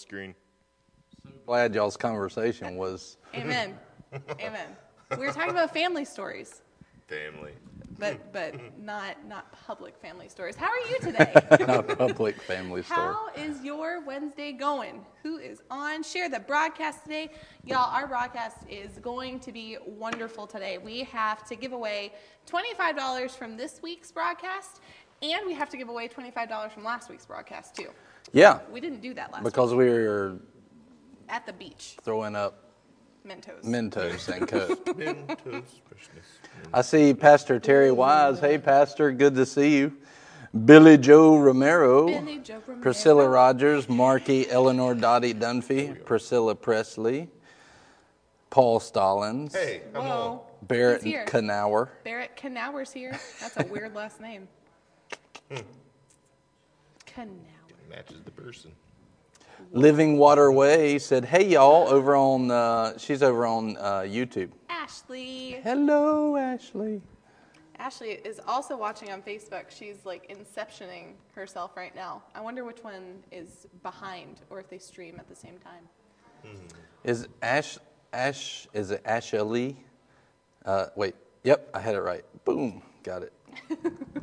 there. We're on screen. Glad y'all's conversation was Amen. Amen. We were talking about family stories, Family. but but not not public family stories. How are you today? not public family story. How is your Wednesday going? Who is on? Share the broadcast today. Y'all, our broadcast is going to be wonderful today. We have to give away $25 from this week's broadcast, and we have to give away $25 from last week's broadcast, too. Yeah, We didn't do that last because week. we were At the beach, throwing up Mentos. Mentos and Coke. Mentos, freshness. I see Pastor Terry Wise. Hey, Pastor, good to see you. Billy Joe Romero, Billy Joe Romero. Priscilla Rogers, Marky Eleanor Dottie Dunphy, Priscilla Presley, Paul Stallings, Hey, I'm on. Barrett He's here. Knauer. Barrett Knauer's here. That's a weird last name. Hmm. Knauer. Matches the person. Living Waterway said, "Hey y'all, over on uh, she's over on uh, YouTube. Ashley. Hello, Ashley. Ashley is also watching on Facebook. She's like inceptioning herself right now. I wonder which one is behind or if they stream at the same time. Is Ash Ash is it Ashley? Uh, wait, yep, I had it right. Boom, got it.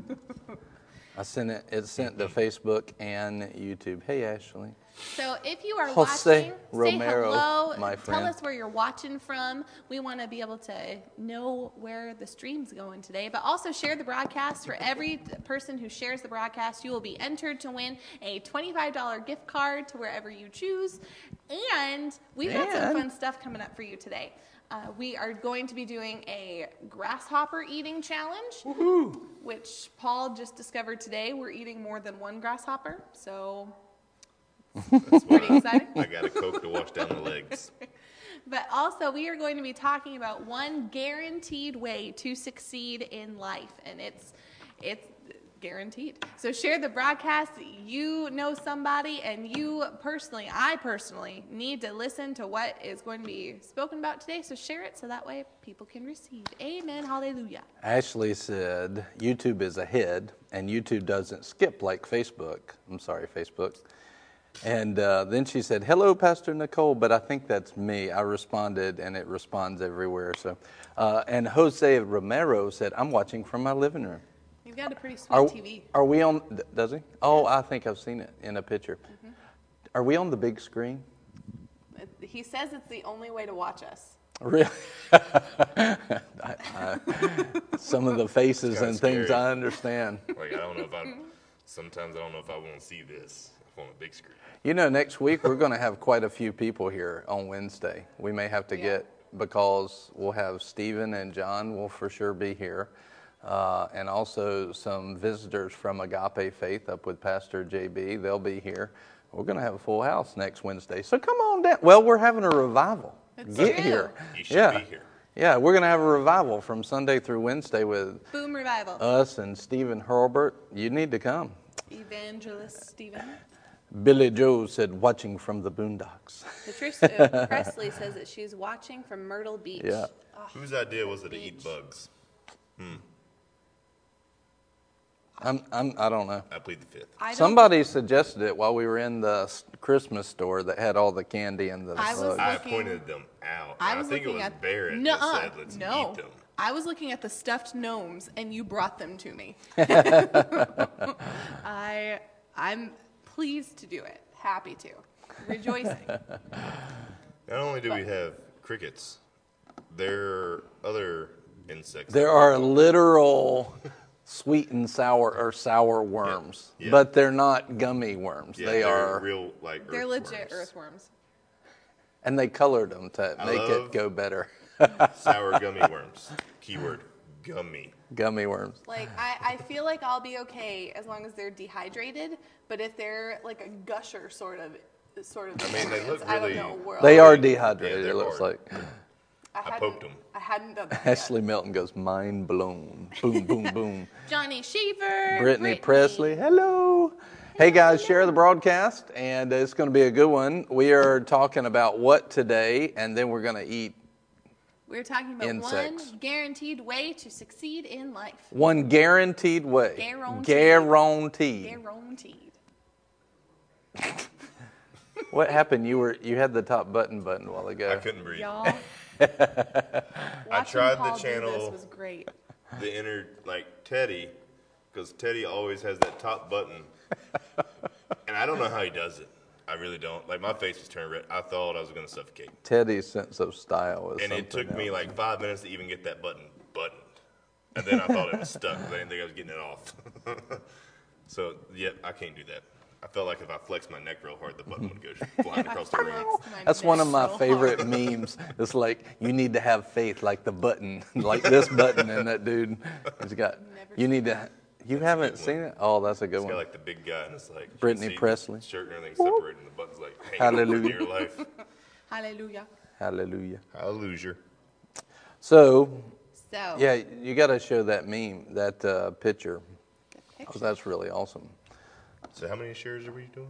I sent it. It sent to Facebook and YouTube. Hey, Ashley. So if you are Jose watching, Romero, say hello. my friend. Tell us where you're watching from. We want to be able to know where the stream's going today. But also share the broadcast. For every person who shares the broadcast, you will be entered to win a $25 gift card to wherever you choose. And we've got some fun stuff coming up for you today. Uh, we are going to be doing a grasshopper eating challenge, which Paul just discovered today. We're eating more than one grasshopper, so That's why pretty exciting. I got a Coke to wash down the legs. But also, we are going to be talking about one guaranteed way to succeed in life, and it's it's guaranteed. So share the broadcast. You know somebody, and you personally, I personally, need to listen to what is going to be spoken about today. So share it so that way people can receive. Amen. Hallelujah. Ashley said YouTube is ahead, and YouTube doesn't skip like Facebook. I'm sorry, Facebook. And uh, then she said, "Hello, Pastor Nicole," but I think that's me. I responded, and it responds everywhere. So, uh, and Jose Romero said, "I'm watching from my living room." You've got a pretty sweet Are, TV. are we on? Does he? Oh, I think I've seen it in a picture. Mm-hmm. Are we on the big screen? He says it's the only way to watch us. Really? I, I, some of the faces kinda and things. I understand. Like I don't know if I. Sometimes I don't know if I want to see this on a big screen. You know, next week we're going to have quite a few people here on Wednesday. We may have to Yeah. get because we'll have Stephen and John will for sure be here, uh, and also some visitors from Agape Faith up with Pastor JB. They'll be here. we're going to have a full house next Wednesday. So come on down. Well, we're having a revival. That's Get true. here. You should yeah. be here. Yeah, we're going to have a revival from Sunday through Wednesday with Boom revival. us and Stephen Hurlbert. You need to come. Evangelist Stephen. Billy Joe said, watching from the boondocks. Patricia uh, Presley says that she's watching from Myrtle Beach. Yeah. Ah, Whose idea was it to eat Beach. bugs? Hmm. I'm, I'm, I don't know. I plead the fifth. I don't- Somebody suggested it while we were in the s- Christmas store that had all the candy and the I was bugs. I looking- pointed them out. I and was I think it looking was at Barrett Nuh-uh, that said, "Let's no. eat them." I was looking at the stuffed gnomes, and you brought them to me. I I'm pleased to do it. Happy to. Rejoicing. Not only do we have crickets, there are other insects. There are literal sweet and sour or sour worms, yeah. but they're not gummy worms. Yeah, they they're are, real like They're legit earthworms. earthworms. and they colored them to I make it go better. Sour gummy worms. Keyword gummy. gummy worms. Like I, I feel like I'll be okay as long as they're dehydrated, but if they're like a gusher sort of sort of I mean, they look experience, I don't really- know They are dehydrated. they're it looks hard. like I, hadn't- poked 'em. I hadn't done that. Ashley Yet. Melton goes mind blown. Boom, boom, boom. Johnny Sheever. Brittany Presley, hello. Hey guys, share the broadcast, and it's going to be a good one. We are talking about what today, and then we're going to eat We're talking about Insects. one guaranteed way to succeed in life. one guaranteed way. Guaranteed. Guaranteed. Guaranteed. What happened? You were you had the top button button a while ago. I couldn't breathe. Y'all. I watching tried the Paul do channel. This was great. The inner like Teddy, because Teddy always has that top button, and I don't know how he does it. I really don't. Like my face was turned red. I thought I was gonna suffocate, Teddy's sense of style is and it something took me like five minutes to even get that button buttoned, and then I thought it was stuck. 'cause I didn't think I was getting it off. so yeah, I can't do that. I felt like if I flexed my neck real hard, the button would go flying across the room. That's one of my so favorite hard. memes. It's like you need to have faith, like the button, like this button, and that dude He's got. You need to. You haven't good seen it? Oh, that's a good It's got one. like the big guy, and it's like you Brittany Presley. the shirt and everything separated, and the button's like hanging over Hallelujah. your life. Hallelujah. Hallelujah. Hallelujah. So So. yeah, you got to show that meme, that uh, picture. good Oh, picture. that's really awesome. So how many shares are we doing?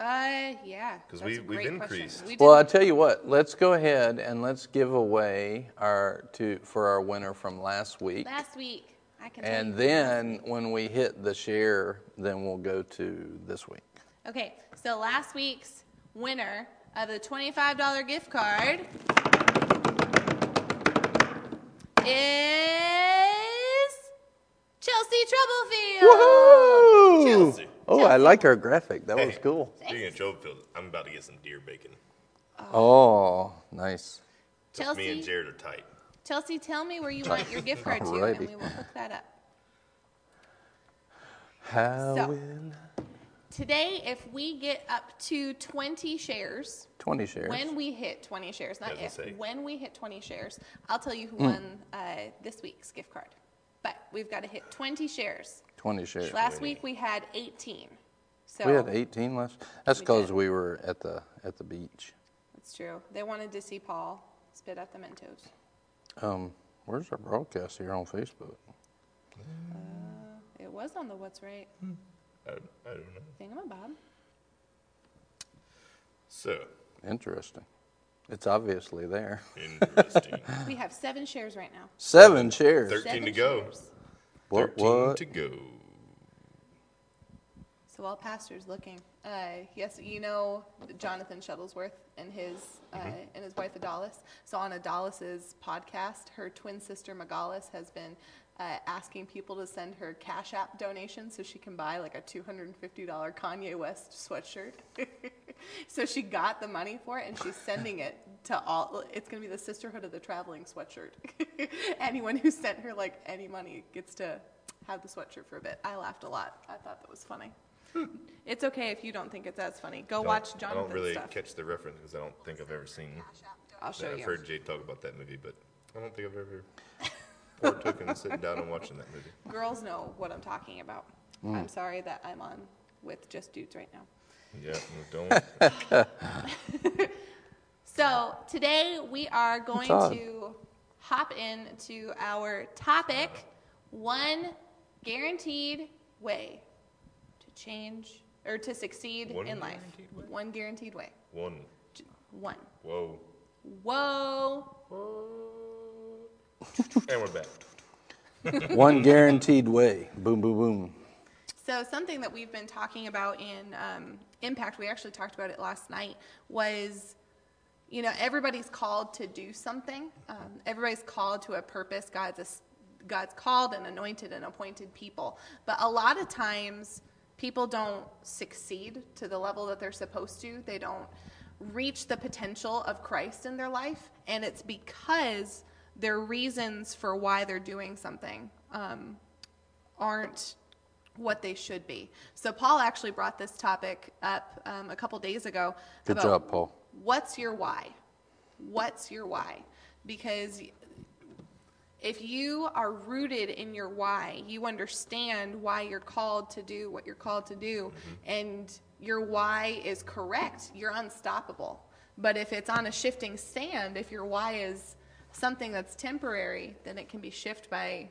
Uh, yeah. Because we, we've increased. We Well, I did- tell you what. Let's go ahead and let's give away our to for our winner from last week. last week. I can tell And you. then when we hit the share, then we'll go to this week. Okay, so last week's winner of the $25 gift card is Chelsea Troublefield. Woohoo! Chelsea. Oh, I like our graphic. That was Hey, cool. Speaking of Joefield, I'm about to get some deer bacon. Oh, nice. Me and Jared are tight. Chelsea, tell me where you want your gift card to, Alrighty. and we will hook that up. How So- will Today, if we get up to 20 shares, 20 shares? when we hit 20 shares, not Doesn't if, say. when we hit 20 shares, I'll tell you who Hmm. won uh, this week's gift card. But we've got to hit 20 shares. 20 shares. Last week we had 18. So we had 18 last. That's We because did. we were at the at the beach. That's true. They wanted to see Paul spit at the Mentos. Um, where's our broadcast here on Facebook? It was on the What's Right I, I don't know. thingamabob. So Interesting. It's obviously there. interesting. We have seven shares right now. Seven shares. Thirteen Seven to go. shares. What? Thirteen What? to go. So while Pastor's looking, uh, yes, you know Jonathan Shuttlesworth and his uh, and his wife Adalis. So on Adalis's podcast, her twin sister Megalis has been uh, asking people to send her Cash App donations so she can buy like a two hundred and fifty dollar Kanye West sweatshirt. so she got the money for it and she's sending it to all. It's gonna be the Sisterhood of the Traveling sweatshirt. Anyone who sent her like any money gets to have the sweatshirt for a bit. I laughed a lot. I thought that was funny. It's okay if you don't think it's as funny. Go Don't- watch I don't really stuff. catch the reference because I don't think I've ever seen. I'll show I've you. heard Jade talk about that movie, but I don't think I've ever partook in sitting down and watching that movie. Girls know what I'm talking about. Hmm. I'm sorry that I'm on with just dudes right now. Yeah, don't. So today we are going odd. to hop into our topic one guaranteed way to change or to succeed One in life. guaranteed way? One guaranteed way. One. J- One. Whoa. Whoa. And we're back. One guaranteed way. Boom, boom, boom. So something that we've been talking about in um, Impact, we actually talked about it last night, was, you know, everybody's called to do something. Um, everybody's called to a purpose. God's a, God's called and anointed and appointed people. But a lot of times, people don't succeed to the level that they're supposed to. They don't reach the potential of Christ in their life, and it's because their reasons for why they're doing something um, aren't what they should be. So Paul actually brought this topic up um, a couple days ago. Good job, Paul. What's your why? What's your why? Because if you are rooted in your why, you understand why you're called to do what you're called to do, and your why is correct, you're unstoppable. But if it's on a shifting sand, if your why is something that's temporary, then it can be shifted by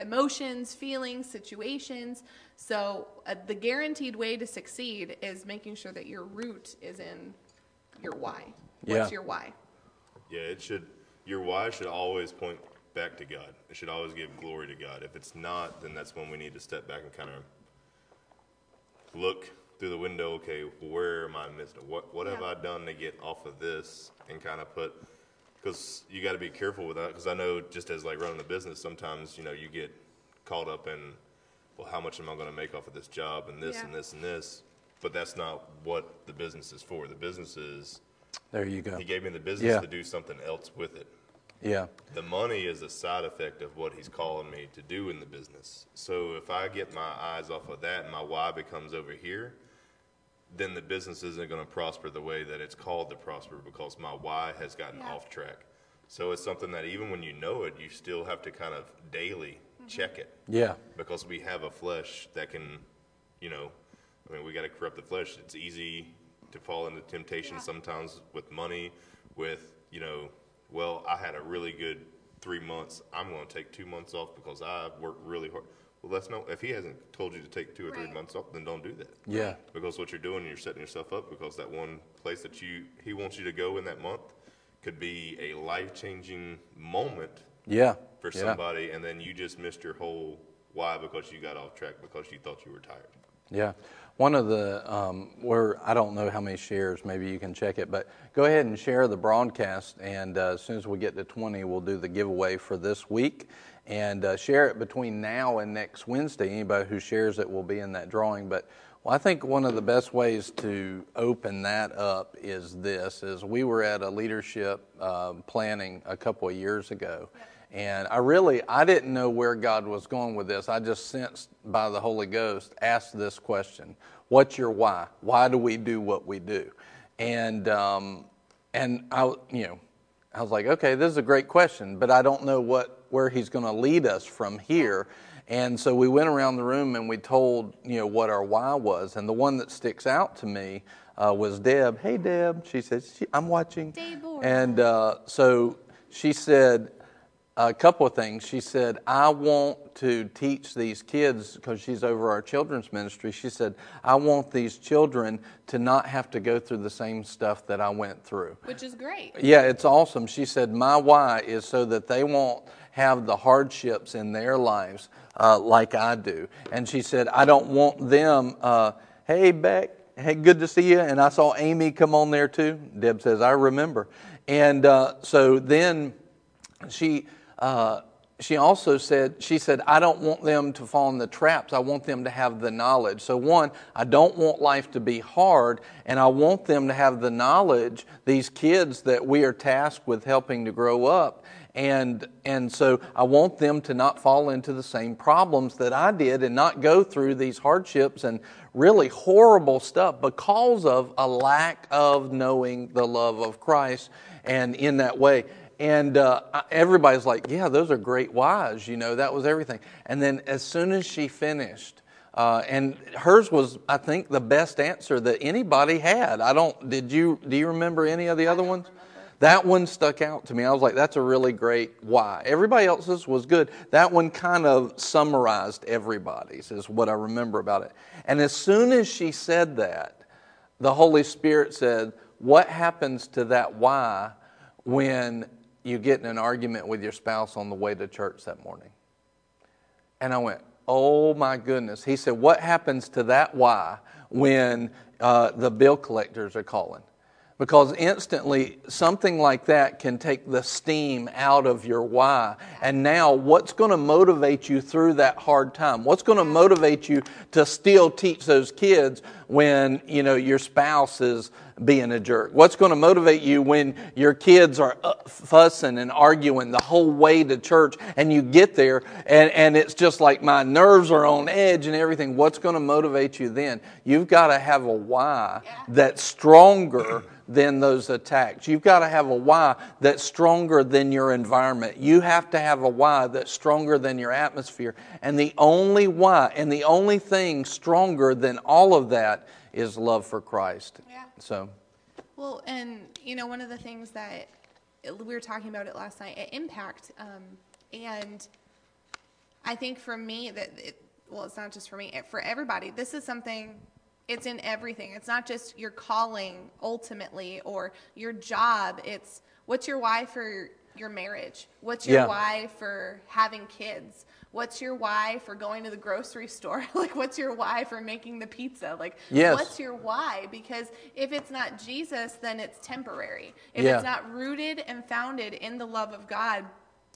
emotions, feelings, situations. So uh, the guaranteed way to succeed is making sure that your root is in your why. What's Yeah. your why? Yeah, it should. Your why should always point back to God. It should always give glory to God. If it's not, then that's when we need to step back and kind of look through the window. Okay, where am I missing? What what have Yeah. I done to get off of this? And kind of put because you got to be careful with that. Because I know just as like running a business, sometimes you know you get caught up in well, how much am I going to make off of this job and this Yeah. and this and this. But that's not what the business is for. The business is There you go. he gave me the business Yeah. to do something else with it. Yeah. The money is a side effect of what he's calling me to do in the business. So if I get my eyes off of that and my why becomes over here, then the business isn't going to prosper the way that it's called to prosper because my why has gotten Yeah. off track. So it's something that even when you know it, you still have to kind of daily mm-hmm. check it Yeah. because we have a flesh that can, you know, I mean, we got to corrupt the flesh. It's easy to fall into temptation Yeah. sometimes with money, with, you know, well, I had a really good three months. I'm going to take two months off because I worked really hard. Well, that's no, if he hasn't told you to take two or three Right. months off, then don't do that. Yeah. Because what you're doing, you're setting yourself up because that one place that you, he wants you to go in that month could be a life changing moment Yeah. for yeah. somebody, and then you just missed your whole why because you got off track because you thought you were tired. Yeah. One of the, um, where I don't know how many shares, maybe you can check it, but go ahead and share the broadcast. And uh, as soon as we get to 20, we'll do the giveaway for this week. And uh, share it between now and next Wednesday. Anybody who shares it will be in that drawing. But well, I think one of the best ways to open that up is this: is we were at a leadership uh, planning a couple of years ago, and I really I didn't know where God was going with this. I just sensed by the Holy Ghost asked this question: What's your why? Why do we do what we do? And um, and I you know I was like, okay, this is a great question, but I don't know what where He's going to lead us from here. And so we went around the room and we told you know what our why was, and the one that sticks out to me uh, was Deb. Hey, Deb, she said, I'm watching. Deborah. And uh, so she said a couple of things. She said, I want to teach these kids, because she's over our children's ministry, she said, I want these children to not have to go through the same stuff that I went through. Which is great. Yeah, it's awesome. She said, My why is so that they won't have the hardships in their lives uh, like I do. And she said, I don't want them, uh, hey, Beck, hey, good to see you. And I saw Amy come on there too. Deb says, I remember. And uh, so then she. Uh, she also said, she said, I don't want them to fall in the traps. I want them to have the knowledge. So, one, I don't want life to be hard, and I want them to have the knowledge, these kids that we are tasked with helping to grow up. And, and so I want them to not fall into the same problems that I did and not go through these hardships and really horrible stuff because of a lack of knowing the love of Christ and in that way. And uh, everybody's like, yeah, those are great whys. You know, that was everything. And then as soon as she finished, Uh, and hers was, I think, the best answer that anybody had. I don't. Did you? Do you remember any of the other ones? That one stuck out to me. I was like, that's a really great why. Everybody else's was good. That one kind of summarized everybody's, is what I remember about it. And as soon as she said that, the Holy Spirit said, What happens to that why when you get in an argument with your spouse on the way to church that morning? And I went, Oh my goodness. He said, What happens to that why when uh, the bill collectors are calling? Because instantly, something like that can take the steam out of your why. And now, what's going to motivate you through that hard time? What's going to motivate you to still teach those kids when, you know, your spouse is being a jerk? What's going to motivate you when your kids are uh, fussing and arguing the whole way to church and you get there and, and it's just like my nerves are on edge and everything? What's going to motivate you then? You've got to have a why that's stronger than those attacks. You've got to have a why that's stronger than your environment. You have to have a why that's stronger than your atmosphere. And the only why and the only thing stronger than all of that is love for Christ. Yeah. So, Well, and you know, one of the things that we were talking about it last night at Impact, um, and I think for me that it, well, it's not just for me, it, for everybody. This is something. It's in everything. It's not just your calling ultimately or your job. It's what's your why for your marriage? What's your Yeah. why for having kids? What's your why for going to the grocery store? like, what's your why for making the pizza? Like, Yes. what's your why? Because if it's not Jesus, then it's temporary. If Yeah. it's not rooted and founded in the love of God,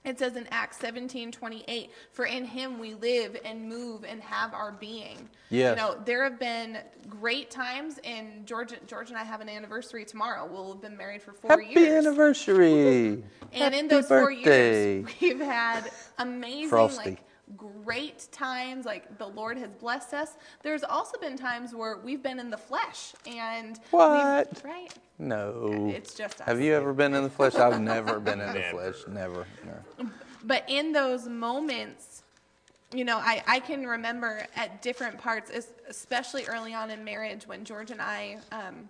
it says in Acts 17 28, for in him we live and move and have our being. Yes. You know, there have been great times, and George, George and I have an anniversary tomorrow. We'll have been married for four happy years. anniversary. And in Happy those four years, we've had amazing, Frosty. like great times. Like the Lord has blessed us. There's also been times where we've been in the flesh, and What? right? No. It's just us. Have you ever been in the flesh? I've never been in the flesh. Never. No. But in those moments, you know, I, I can remember at different parts, especially early on in marriage when George and I um,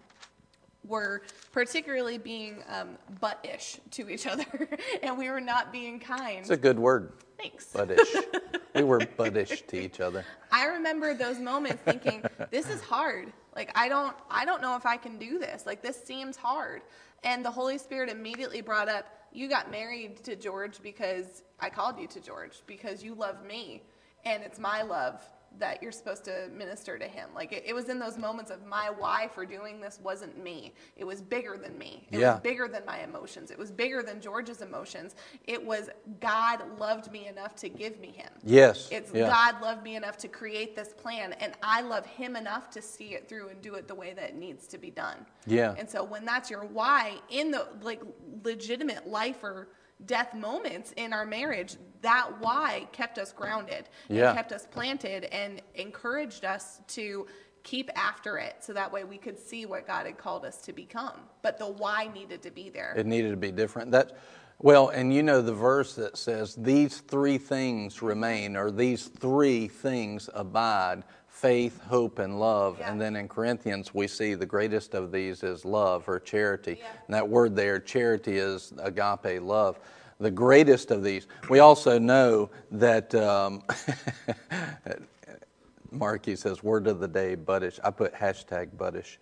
were particularly being um, butt-ish to each other and we were not being kind. It's a good word. Thanks. Buddish. we were buddish to each other. I remember those moments thinking, this is hard. Like I don't I don't know if I can do this. Like this seems hard. And the Holy Spirit immediately brought up, you got married to George because I called you to George because you love me and it's my love that you're supposed to minister to him. Like it, it was in those moments of my why for doing this wasn't me. It was bigger than me. It Yeah. was bigger than my emotions. It was bigger than George's emotions. It was God loved me enough to give me him. Yes. It's yeah. God loved me enough to create this plan, and I love Him enough to see it through and do it the way that it needs to be done. Yeah. And so when that's your why in the like legitimate life or death moments in our marriage, that why kept us grounded Yeah. kept us planted and encouraged us to keep after it so that way we could see what God had called us to become. But the why needed to be there. It needed to be different. That, well, and you know the verse that says, "These three things remain," or "These three things abide: faith, hope, and love." Yeah. And then in Corinthians, we see the greatest of these is love or charity. Yeah. And that word there, charity, is agape love. The greatest of these. We also know that. Um, Marky says, "Word of the day, buddish." I put hashtag buddish.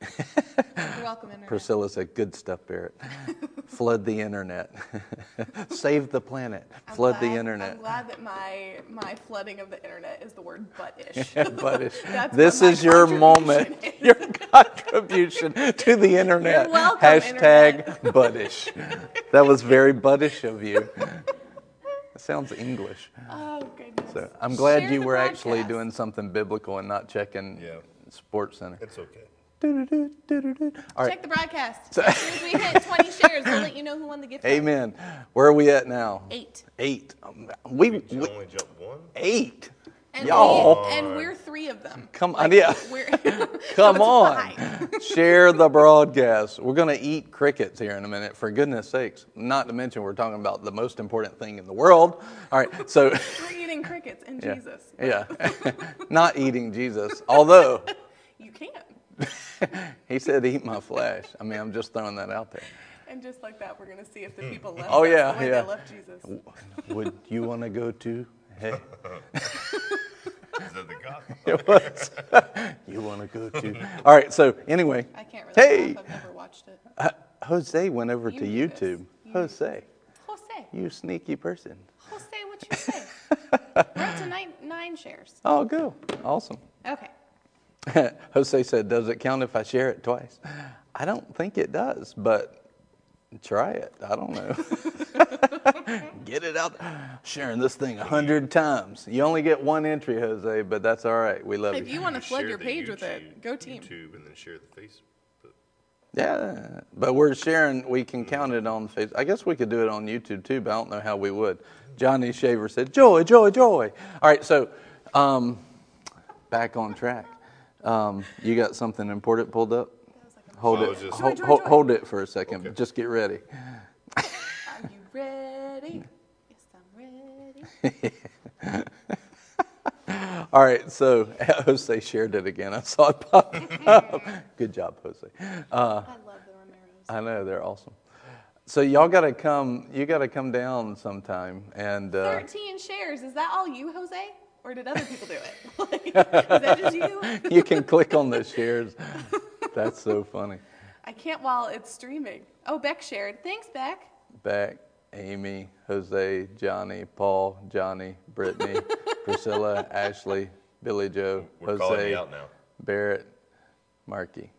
You're welcome, Internet. Priscilla said, "Good stuff, Barrett. Flood the internet, save the planet, I'm flood the internet." I'm glad that my my flooding of the internet is the word butt-ish. Buddish. That's this is your moment, is. your contribution to the internet. You're welcome, Hashtag buddish. That was very buddish of you. It sounds English. Oh goodness. So I'm glad Share you the were actually doing something biblical and not checking Yeah. Sports Center. It's okay. Right. Check the broadcast. As soon as we hit 20 shares, we'll let you know who won the gift card. Amen. Where are we at now? Eight. Eight. Um, We, You we only jump one? Eight. And eight. Y'all. We, and we're three of them. Come on, yeah. We're, Come so it's on. fine. Share the broadcast. We're going to eat crickets here in a minute, for goodness sakes. Not to mention, we're talking about the most important thing in the world. All right, so. We're eating crickets and Yeah. Jesus. Yeah. Not eating Jesus. Although You can. he said, eat my flesh. I mean, I'm just throwing that out there. And just like that, we're going to see if the people left Oh, yeah, the way yeah. they left Jesus. Would you want to go to? Hey, Is that the God? it was. you want to go to? All right, so anyway, I can't really Hey! laugh. I've never watched it. uh, Jose went over You to. YouTube. You Jose, Jose, you sneaky person. Jose, what you say? We're up to nine, nine shares. Oh, go. Awesome. Okay. Jose said, Does it count if I share it twice? I don't think it does, but try it. I don't know. get it out. Sharing this thing a hundred times. You only get one entry, Jose, but that's all right. We love you. If you. you want to flood your the page with it, go team. YouTube and then share the Facebook. Yeah, but we're sharing. We can count it on Facebook. I guess we could do it on YouTube too, but I don't know how we would. Johnny Shaver said, "Joy, joy, joy." All right, so um, back on track. Um, you got something important pulled up? Hold it. just- hold, Joy, joy, hold- hold it for a second. Okay. Just get ready. Are you ready? Yes, I'm ready. All right, so Jose shared it again. I saw it pop up. Good job, Jose. Uh, I love the Romeros. I know they're awesome. So y'all got to come. You got to come down sometime and. Uh, 13 shares. Is that all you, Jose? Or did other people do it? Like, is that just you? you can click on the shares. That's so funny. I can't while it's streaming. Oh, Beck shared. Thanks, Beck. Beck, Amy, Jose, Johnny, Paul, Johnny, Brittany, Priscilla, Ashley, Billy Joe, We're Jose, out now. Barrett, Marky.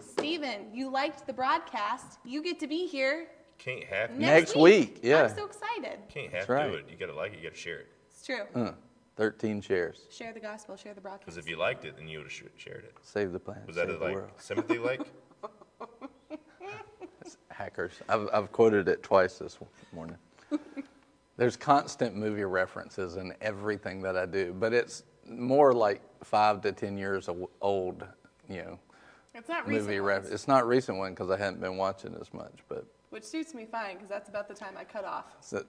Steven, you liked the broadcast. You get to be here Can't have to. next, Next week, yeah. I'm so excited. Can't have That's to right. do it. You gotta like it. You gotta share it. It's true. Uh, 13 shares. Share the gospel, share the broadcast. Because if you liked it, then you would have shared it. Save the planet. Was that save a the like world. sympathy like? Hackers. I've, I've quoted it twice this morning. There's constant movie references in everything that I do, but it's more like five to 10 years old, you know, It's not recent, movie ones, reference. It's not recent one because I hadn't been watching as much, but which suits me fine because that's about the time I cut off. so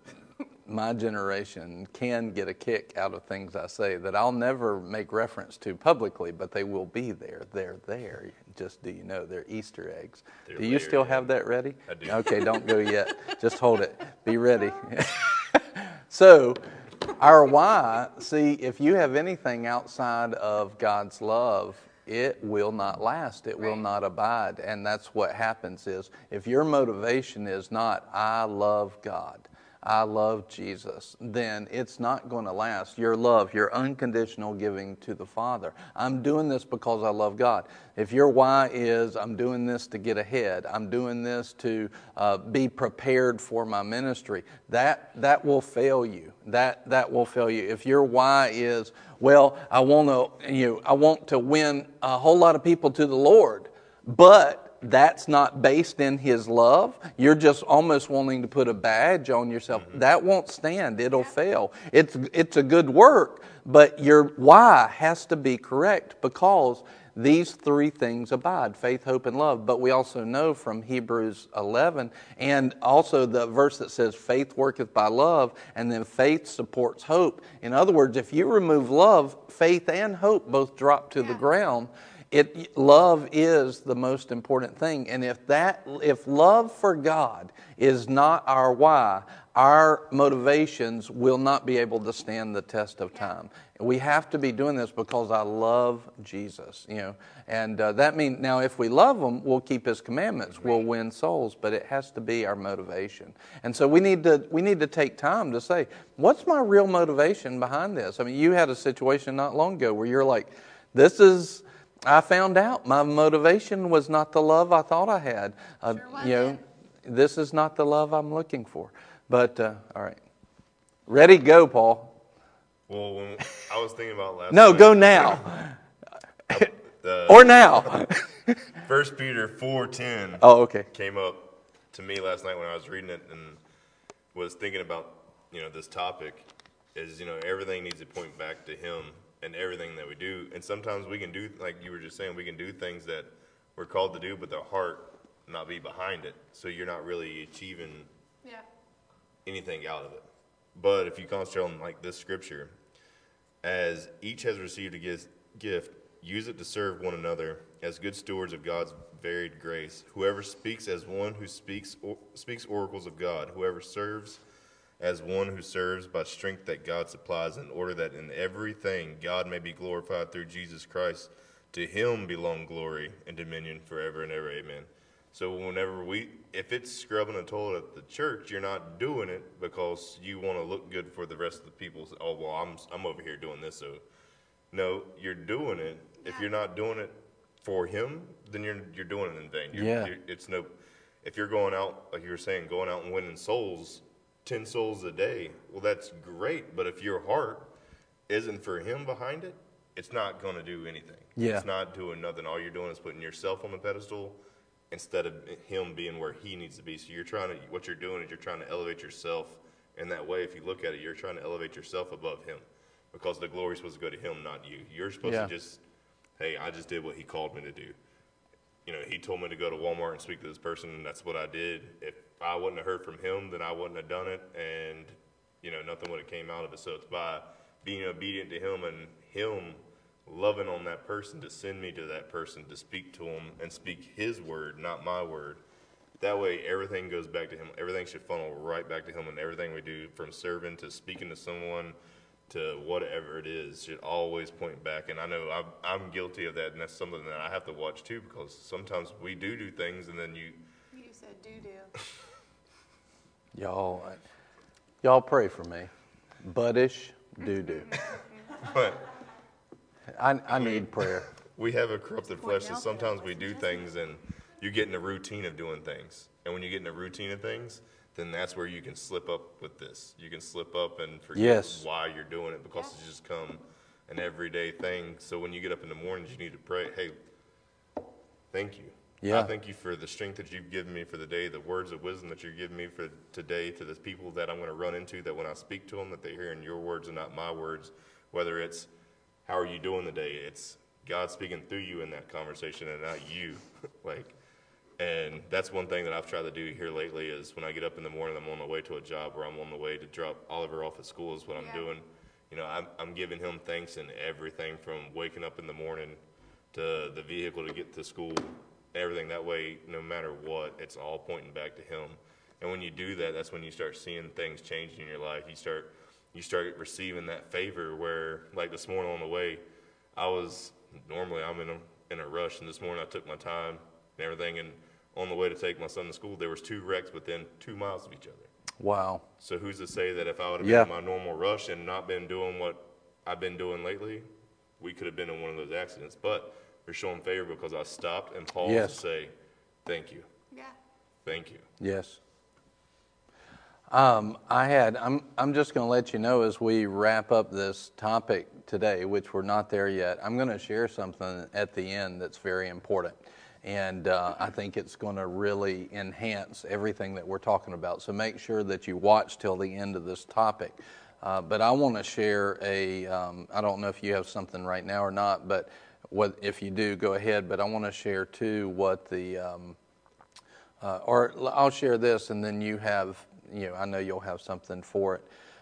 my generation can get a kick out of things I say that I'll never make reference to publicly, but they will be there. They're there. Just do you know they're Easter eggs? They're do you still there, have that ready? I do. Okay, don't go yet. Just hold it. Be ready. so, our why, see, if you have anything outside of God's love, it will not last. It will not abide. And that's what happens is if your motivation is not, I love God, I love Jesus, then it's not going to last. Your love, your unconditional giving to the Father. I'm doing this because I love God. If your why is, I'm doing this to get ahead, I'm doing this to uh, be prepared for my ministry, that, that will fail you. That, that will fail you. If your why is, well, I want to, you know, I want to win a whole lot of people to the Lord, but that's not based in his love. You're just almost wanting to put a badge on yourself. Mm-hmm. That won't stand. It'll fail. It's it's a good work, but your why has to be correct because these three things abide faith, hope, and love. But we also know from Hebrews 11 and also the verse that says faith worketh by love, and then faith supports hope. In other words, if you remove love, faith and hope both drop to the ground it love is the most important thing. And if that if love for god is not our why our motivations will not be able to stand the test of time. We have to be doing this because i love jesus you know. And uh, that means now if we love him we'll keep his commandments. We'll win souls but it has to be our motivation. And so we need to we need to take time to say what's my real motivation behind this? I mean you had a situation not long ago where you're like this is I found out my motivation was not the love I thought I had. Uh, Sure you know, this is not the love I'm looking for. But uh, all right, ready, go, Paul. Well, when I was thinking about last. No, night, go now The or now. First Peter four ten. Oh, okay. came up to me last night when I was reading it and was thinking about you know this topic. Is you know everything needs to point back to Him and everything that we do. And sometimes we can do like you were just saying we can do things that we're called to do, but the heart not be behind it. So you're not really achieving Yeah. anything out of it. But if you concentrate on like this scripture, as each has received a gift, use it to serve one another as good stewards of God's varied grace. Whoever speaks as one who speaks or, speaks oracles of God. Whoever serves as one who serves by strength that God supplies, in order that in everything God may be glorified through Jesus Christ. To Him belong glory and dominion forever and ever. Amen. So whenever we, if it's scrubbing a toilet at the church, you're not doing it because you want to look good for the rest of the people. Oh well, I'm I'm over here doing this. So no, you're doing it. If you're not doing it for Him, then you're you're doing it in vain. You're, Yeah. you're- it's no. If you're going out like you were saying, going out and winning souls, ten souls a day. Well, that's great. But if your heart isn't for Him behind it, it's not going to do anything. Yeah. It's not doing nothing. All you're doing is putting yourself on the pedestal instead of him being where he needs to be. So you're trying to, what you're doing is you're trying to elevate yourself in that way. If you look at it, you're trying to elevate yourself above him because the glory is supposed to go to him, not you. You're supposed Yeah. to just, hey, I just did what he called me to do. You know, he told me to go to Walmart and speak to this person, and that's what I did. If I wouldn't have heard from him, then I wouldn't have done it, and you know, nothing would have came out of it. So it's by being obedient to him and him loving on that person to send me to that person to speak to him and speak his word, not my word. That way, everything goes back to him. Everything should funnel right back to him, and everything we do, from serving to speaking to someone to whatever it is, should always point back. And I know I'm, I'm guilty of that, and that's something that I have to watch too, because sometimes we do do things, and then you, You said do do. Y'all, y'all pray for me. Buddish do do. but I, I need prayer. we have a corrupted flesh, Pointing so sometimes we do things and you get in a routine of doing things. And when you get in a routine of things, then that's where you can slip up with this. You can slip up and forget Yes. why you're doing it because it's just come an everyday thing. So when you get up in the mornings, you need to pray, hey, thank you. Yeah. I thank you for the strength that you've given me for the day, the words of wisdom that you're giving me for today to the people that I'm going to run into, that when I speak to them, that they're hearing your words and not my words. Whether it's, how are you doing today? It's God speaking through you in that conversation and not you. like, and that's one thing that I've tried to do here lately is when I get up in the morning, I'm on the way to a job or I'm on the way to drop Oliver off at school is what I'm Yeah. doing. You know, I'm, I'm giving him thanks in everything from waking up in the morning to the vehicle to get to school, everything. That way, no matter what, it's all pointing back to him. And when you do that, that's when you start seeing things changing in your life. You start, you start receiving that favor where, like this morning on the way, I was normally I'm in a in a rush, and this morning I took my time and everything. And on the way to take my son to school, there was two wrecks within two miles of each other. Wow. So who's to say that if I would have Yeah. been in my normal rush and not been doing what I've been doing lately, we could have been in one of those accidents. But they're showing favor because I stopped and paused Yes. to say, "Thank you, Yeah. thank you." Yes. Um, I had, I'm, I'm just going to let you know as we wrap up this topic today, which we're not there yet, I'm going to share something at the end that's very important. And uh, I think it's going to really enhance everything that we're talking about. So make sure that you watch till the end of this topic. Uh, but I want to share a, um, I don't know if you have something right now or not, but what, if you do, go ahead. But I want to share too what the, um, uh, or I'll share this, and then you have, you know, I know you'll have something for it.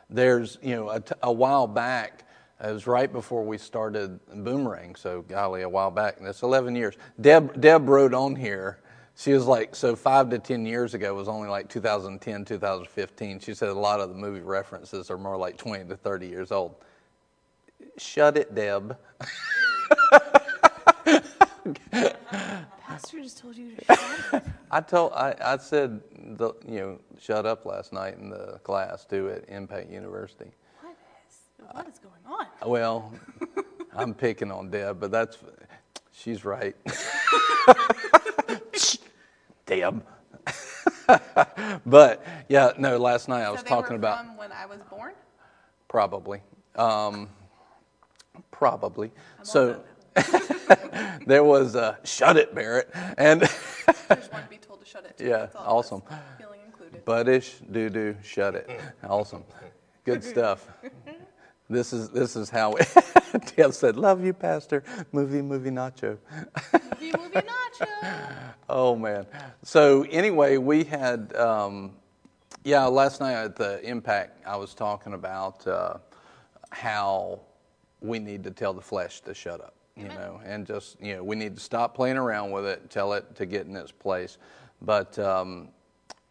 There's, you know, a, t- a while back, it was right before we started Boomerang, so golly, a while back, and that's 11 years. Deb, Deb wrote on here, she was like, so five to 10 years ago was only like 2010, 2015. She said a lot of the movie references are more like 20 to 30 years old. Shut it, Deb. Pastor just told you to shut up. I told I, I said the, you know shut up last night in the class too at Impact University. What is, going on? Well, I'm picking on Deb, but that's she's right. Deb. but yeah, no. Last night I was so talking about when I was born. probably, um, probably. I'm so there was uh, shut it, Barrett, and. I just want to be told to shut it. Too. Yeah, awesome. Feeling included. Buddish, doo doo, shut it. Awesome. Good stuff. This is this is how Dale said, "Love you, Pastor." Movie, movie, nacho. Movie, movie, nacho. Oh man. So anyway, we had um, yeah last night at the impact I was talking about uh, how we need to tell the flesh to shut up, you know, and just you know we need to stop playing around with it, tell it to get in its place. But um,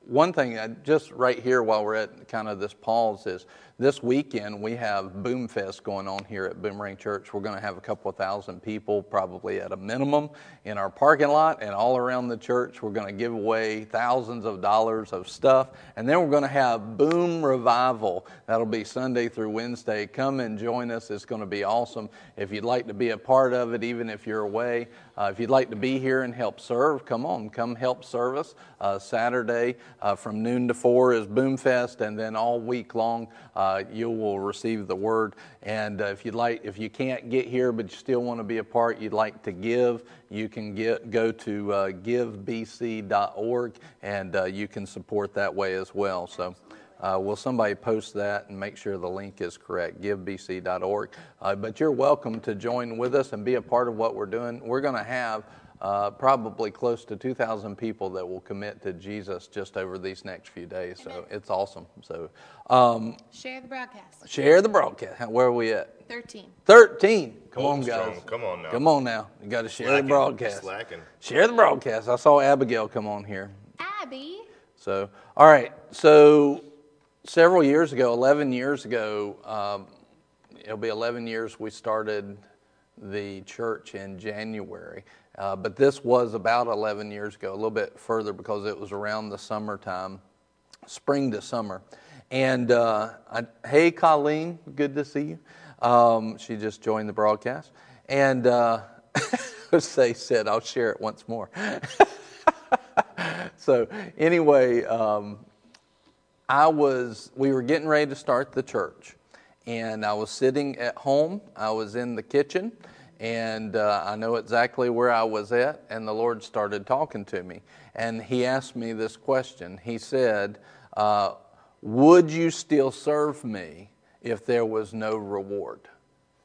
one thing, I- just right here while we're at kind of this pause, is this weekend we have Boom Fest going on here at Boomerang Church. We're going to have a couple of thousand people, probably at a minimum, in our parking lot and all around the church. We're going to give away thousands of dollars of stuff. And then we're going to have Boom Revival. That'll be Sunday through Wednesday. Come and join us. It's going to be awesome. If you'd like to be a part of it, even if you're away, uh, if you'd like to be here and help serve, come on, come help service. Uh, Saturday uh, from noon to four is Boom Fest, and then all week long uh, you will receive the word. And uh, if you'd like, if you can't get here but you still want to be a part, you'd like to give, you can get go to uh, givebc.org, and uh, you can support that way as well. So. Uh, will somebody post that and make sure the link is correct? GiveBC.org. Uh, but you're welcome to join with us and be a part of what we're doing. We're going to have uh, probably close to 2,000 people that will commit to Jesus just over these next few days. So it's awesome. So um, Share the broadcast. share the broadcast. Where are we at? 13. 13. Come Hold on, strong. guys. Come on now. Come on now. You got to share Slacking. the broadcast. Slacking. Share the broadcast. I saw Abigail come on here. Abby. So, all right. So, several years ago, 11 years ago, um, it'll be 11 years we started the church in January. Uh, but this was about 11 years ago, a little bit further because it was around the summertime, spring to summer. And uh, I, hey, Colleen, good to see you. Um, she just joined the broadcast. And uh, said, I'll share it once more. so, anyway, um, I was, we were getting ready to start the church. And I was sitting at home, I was in the kitchen, and uh, I know exactly where I was at. And the Lord started talking to me. And He asked me this question He said, uh, Would you still serve me if there was no reward?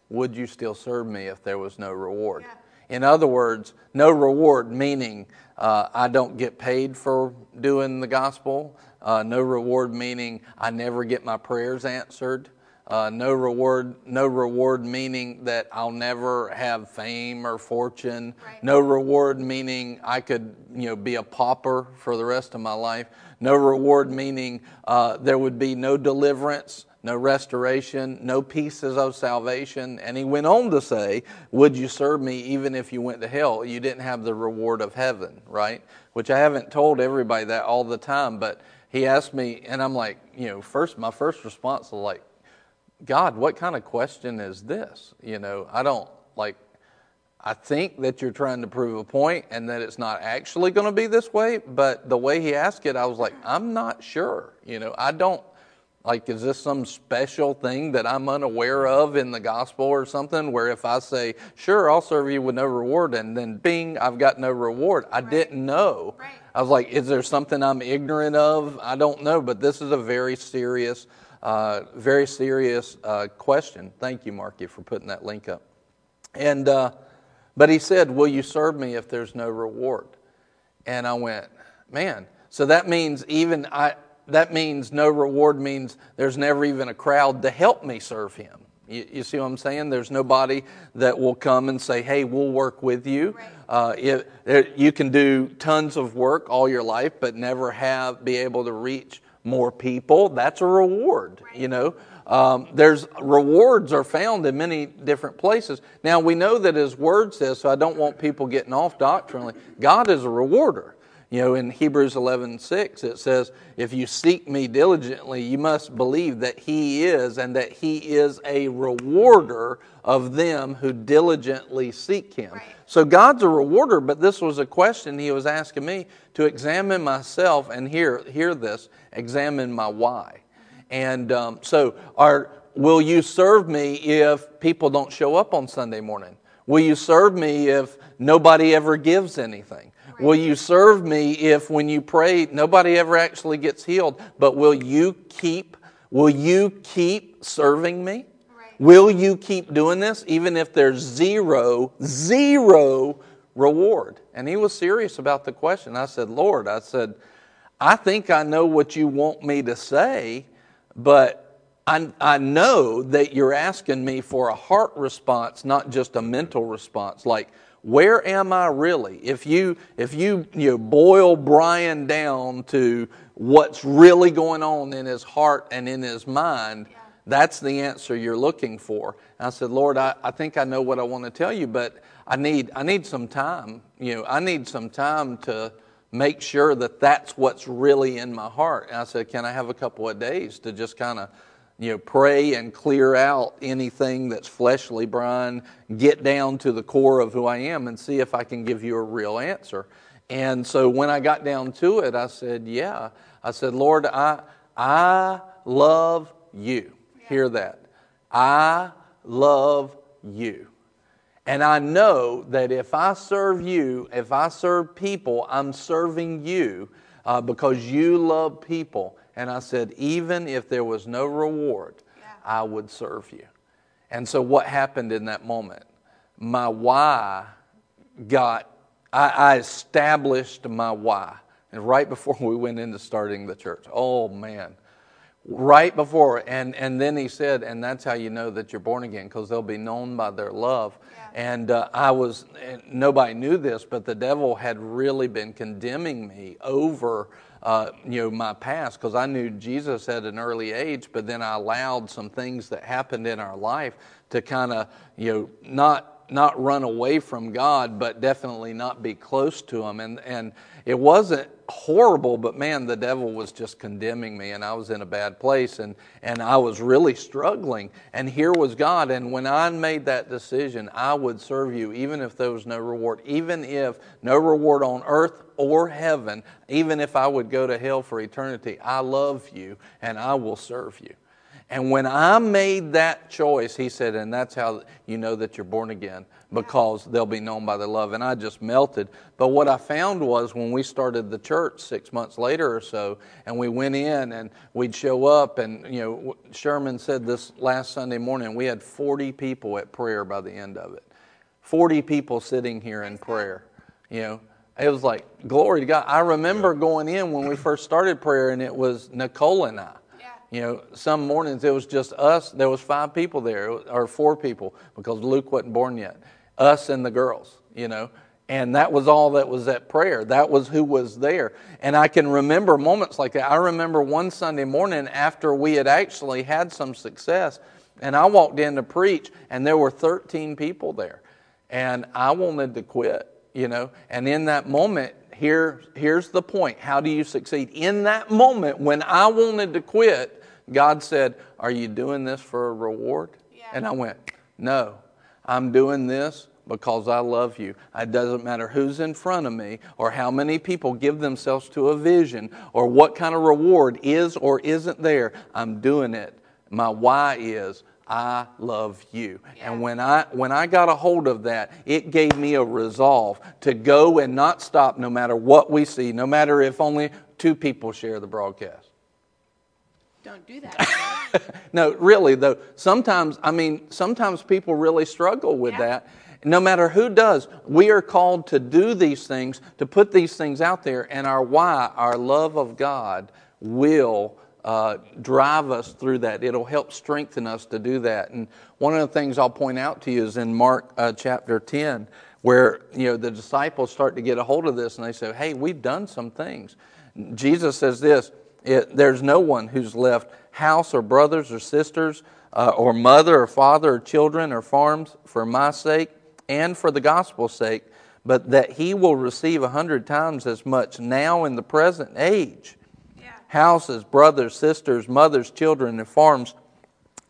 Would you still serve me if there was no reward? In other words, no reward, meaning uh, I don't get paid for doing the gospel. Uh, no reward, meaning I never get my prayers answered. Uh, no reward, no reward, meaning that I'll never have fame or fortune. Right. No reward, meaning I could, you know, be a pauper for the rest of my life. No reward, meaning uh, there would be no deliverance, no restoration, no pieces of salvation. And he went on to say, Would you serve me even if you went to hell? You didn't have the reward of heaven, right? Which I haven't told everybody that all the time, but he asked me, and I'm like, you know, first, my first response was like, God, what kind of question is this? You know, I don't like, I think that you're trying to prove a point and that it's not actually going to be this way, but the way he asked it, I was like, I'm not sure. You know, I don't, like, is this some special thing that I'm unaware of in the gospel or something where if I say, sure, I'll serve you with no reward, and then bing, I've got no reward? I didn't know. Right. I was like, is there something I'm ignorant of? I don't know, but this is a very serious, uh, very serious uh, question. Thank you, Marky, for putting that link up. And, uh, but he said, Will you serve me if there's no reward? And I went, Man, so that means even I, that means no reward means there's never even a crowd to help me serve him. You, you see what I'm saying? There's nobody that will come and say, "Hey, we'll work with you." Right. Uh, it, there, you can do tons of work all your life, but never have be able to reach more people. That's a reward, you know. Um, there's rewards are found in many different places. Now we know that His Word says, so I don't want people getting off doctrinally. God is a rewarder. You know, in Hebrews 11:6 it says, "If you seek me diligently, you must believe that he is and that he is a rewarder of them who diligently seek him." Right. So God's a rewarder, but this was a question he was asking me to examine myself and hear hear this, examine my why. And um, so, are will you serve me if people don't show up on Sunday morning? Will you serve me if nobody ever gives anything? Will you serve me if when you pray nobody ever actually gets healed? But will you keep will you keep serving me? Will you keep doing this even if there's zero, zero reward? And he was serious about the question. I said, Lord, I said, I think I know what you want me to say, but I, I know that you're asking me for a heart response, not just a mental response. Like, where am I really? If you if you you know, boil Brian down to what's really going on in his heart and in his mind, yeah. That's the answer you're looking for. And I said, Lord, I, I think I know what I want to tell you, but I need I need some time. You know, I need some time to make sure that that's what's really in my heart. And I said, Can I have a couple of days to just kind of you know, pray and clear out anything that's fleshly, Brian, get down to the core of who I am and see if I can give you a real answer. And so when I got down to it, I said, Yeah. I said, Lord, I, I love you. Hear that. I love you. And I know that if I serve you, if I serve people, I'm serving you uh, because you love people. And I said, even if there was no reward, yeah. I would serve you. And so what happened in that moment? My why got, I, I established my why. And right before we went into starting the church, oh man, right before, and, and then he said, and that's how you know that you're born again, because they'll be known by their love. Yeah. And uh, I was, nobody knew this, but the devil had really been condemning me over. Uh, you know my past because I knew Jesus at an early age, but then I allowed some things that happened in our life to kind of you know not not run away from God, but definitely not be close to Him. And, and it wasn't horrible, but man, the devil was just condemning me, and I was in a bad place, and, and I was really struggling. And here was God. And when I made that decision, I would serve you, even if there was no reward, even if no reward on earth or heaven, even if I would go to hell for eternity. I love you, and I will serve you. And when I made that choice, he said, and that's how you know that you're born again, because they'll be known by their love. And I just melted. But what I found was when we started the church six months later or so, and we went in and we'd show up, and, you know, Sherman said this last Sunday morning, we had 40 people at prayer by the end of it. 40 people sitting here in prayer, you know. It was like, glory to God. I remember going in when we first started prayer, and it was Nicole and I you know, some mornings it was just us. There was five people there, or four people, because Luke wasn't born yet. Us and the girls, you know. And that was all that was at prayer. That was who was there. And I can remember moments like that. I remember one Sunday morning after we had actually had some success, and I walked in to preach, and there were 13 people there. And I wanted to quit, you know. And in that moment, here, here's the point. How do you succeed? In that moment, when I wanted to quit, God said, Are you doing this for a reward? Yeah. And I went, No, I'm doing this because I love you. It doesn't matter who's in front of me or how many people give themselves to a vision or what kind of reward is or isn't there. I'm doing it. My why is I love you. Yeah. And when I when I got a hold of that, it gave me a resolve to go and not stop no matter what we see, no matter if only two people share the broadcast. Don't do that. no, really though. Sometimes, I mean, sometimes people really struggle with yeah. that. No matter who does, we are called to do these things, to put these things out there, and our why, our love of God, will uh, drive us through that. It'll help strengthen us to do that. And one of the things I'll point out to you is in Mark uh, chapter 10, where you know the disciples start to get a hold of this, and they say, "Hey, we've done some things." Jesus says this. It, there's no one who's left house or brothers or sisters uh, or mother or father or children or farms for my sake and for the gospel's sake, but that he will receive a hundred times as much now in the present age. Yeah. Houses, brothers, sisters, mothers, children, and farms,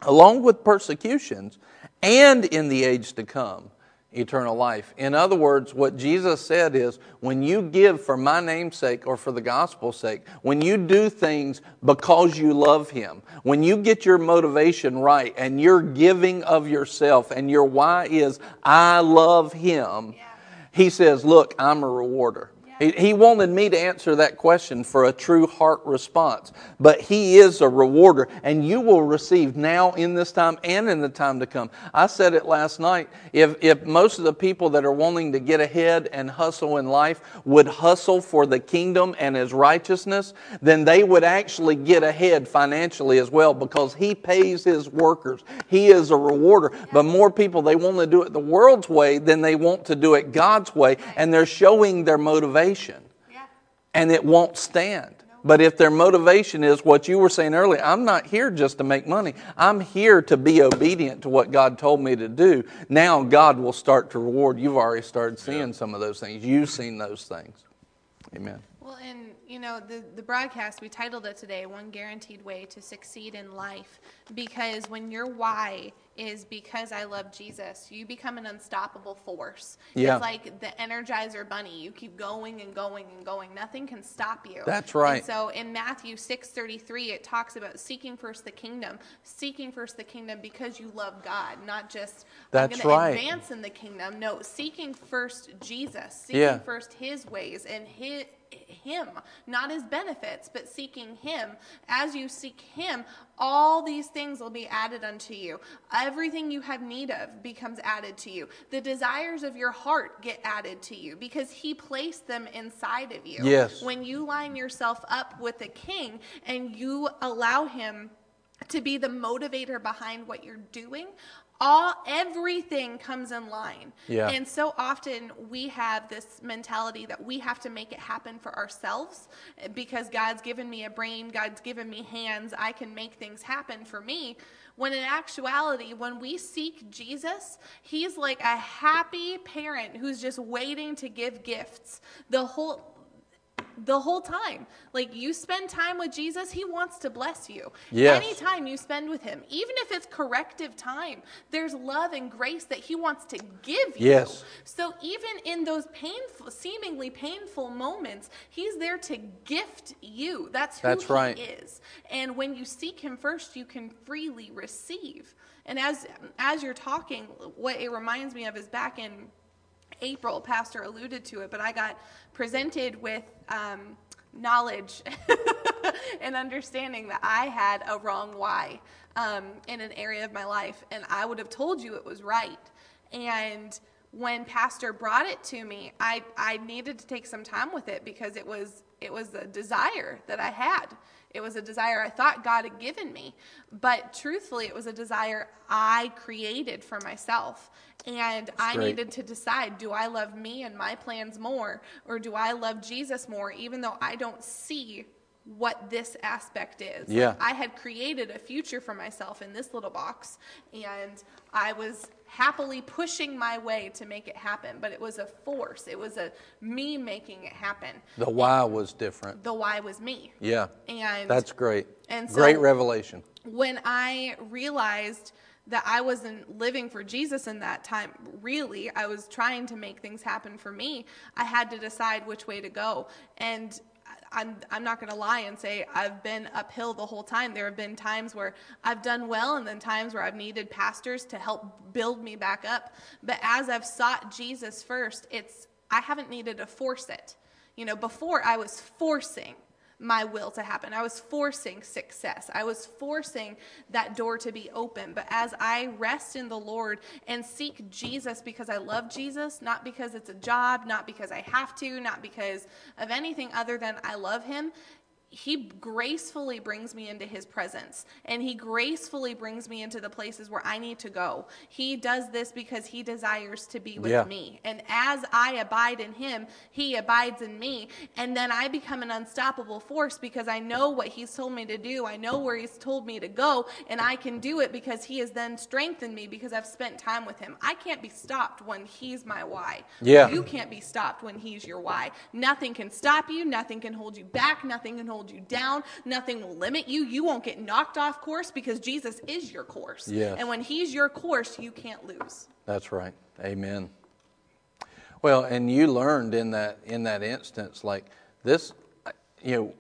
along with persecutions, and in the age to come eternal life. In other words, what Jesus said is when you give for my name's sake or for the gospel's sake, when you do things because you love Him, when you get your motivation right and you're giving of yourself and your why is, I love Him. He says, Look, I'm a rewarder. He, he wanted me to answer that question for a true heart response. But He is a rewarder, and you will receive now in this time and in the time to come. I said it last night. If, if most of the people that are wanting to get ahead and hustle in life would hustle for the kingdom and His righteousness, then they would actually get ahead financially as well because He pays His workers. He is a rewarder. But more people, they want to do it the world's way than they want to do it God's way, and they're showing their motivation Yeah. and it won't stand. But if their motivation is what you were saying earlier, I'm not here just to make money. I'm here to be obedient to what God told me to do. Now God will start to reward. You've already started seeing some of those things. You've seen those things. Amen. Well, and you know, the, the broadcast, we titled it today, One Guaranteed Way to Succeed in Life. Because when your why is because I love Jesus, you become an unstoppable force. Yeah. It's like the Energizer Bunny. You keep going and going and going. Nothing can stop you. That's right. And so in Matthew 6:33, it talks about seeking first the kingdom, seeking first the kingdom because you love God, not just That's right. advance in the kingdom. No, seeking first Jesus, seeking Yeah. first his ways and his him not his benefits but seeking him. As you seek him all these things will be added unto you. Everything you have need of becomes added to you. The desires of your heart get added to you because he placed them inside of you. Yes. when you line yourself up with the king and you allow him to be the motivator behind what you're doing all everything comes in line. Yeah. and so often we have this mentality that we have to make it happen for ourselves eh, because god's given me a brain god's given me hands i can make things happen for me. When in actuality when we seek jesus he's like a happy parent who's just waiting to give gifts. The whole the whole time. Like you spend time with Jesus, he wants to bless you. Yes. Anytime you spend with him, even if it's corrective time, there's love and grace that he wants to give you. Yes. So even in those painful seemingly painful moments, he's there to gift you. That's who That's he right. is. And when you seek him first, you can freely receive. And as as you're talking, what it reminds me of is back in April, Pastor alluded to it, but I got presented with um, knowledge and understanding that I had a wrong why um, in an area of my life, and I would have told you it was right. And when Pastor brought it to me, I, I needed to take some time with it because it was it was a desire that I had. It was a desire I thought God had given me. But truthfully, it was a desire I created for myself. And I great. needed to decide do I love me and my plans more, or do I love Jesus more, even though I don't see what this aspect is? Like, Yeah. I had created a future for myself in this little box, and I was happily pushing my way to make it happen. But it was a force, it was a me making it happen. The why was different. The why was me. Yeah. And That's great. and so- great revelation. when I realized that I wasn't living for Jesus in that time, really, I was trying to make things happen for me. I had to decide which way to go. And I'm, I'm not going to lie and say I've been uphill the whole time. There have been times where I've done well, and then times where I've needed pastors to help build me back up. But as I've sought Jesus first, it's I haven't needed to force it. You know, before I was forcing my will to happen. I was forcing success. I was forcing that door to be open. But as I rest in the Lord and seek Jesus because I love Jesus, not because it's a job, not because I have to, not because of anything other than I love Him, he gracefully brings me into his presence and he gracefully brings me into the places where I need to go. He does this because he desires to be with Yeah. me. And as I abide in him, he abides in me. And then I become an unstoppable force because I know what he's told me to do. I know where he's told me to go. And I can do it because he has then strengthened me because I've spent time with him. I can't be stopped when he's my why. Yeah. You can't be stopped when he's your why. Nothing can stop you. Nothing can hold you back. Nothing can hold you down. Nothing will limit you. You won't get knocked off course because Jesus is your course. Yes. And when he's your course, you can't lose. That's right. Amen. Well, and you learned in that in that instance, like this, you know,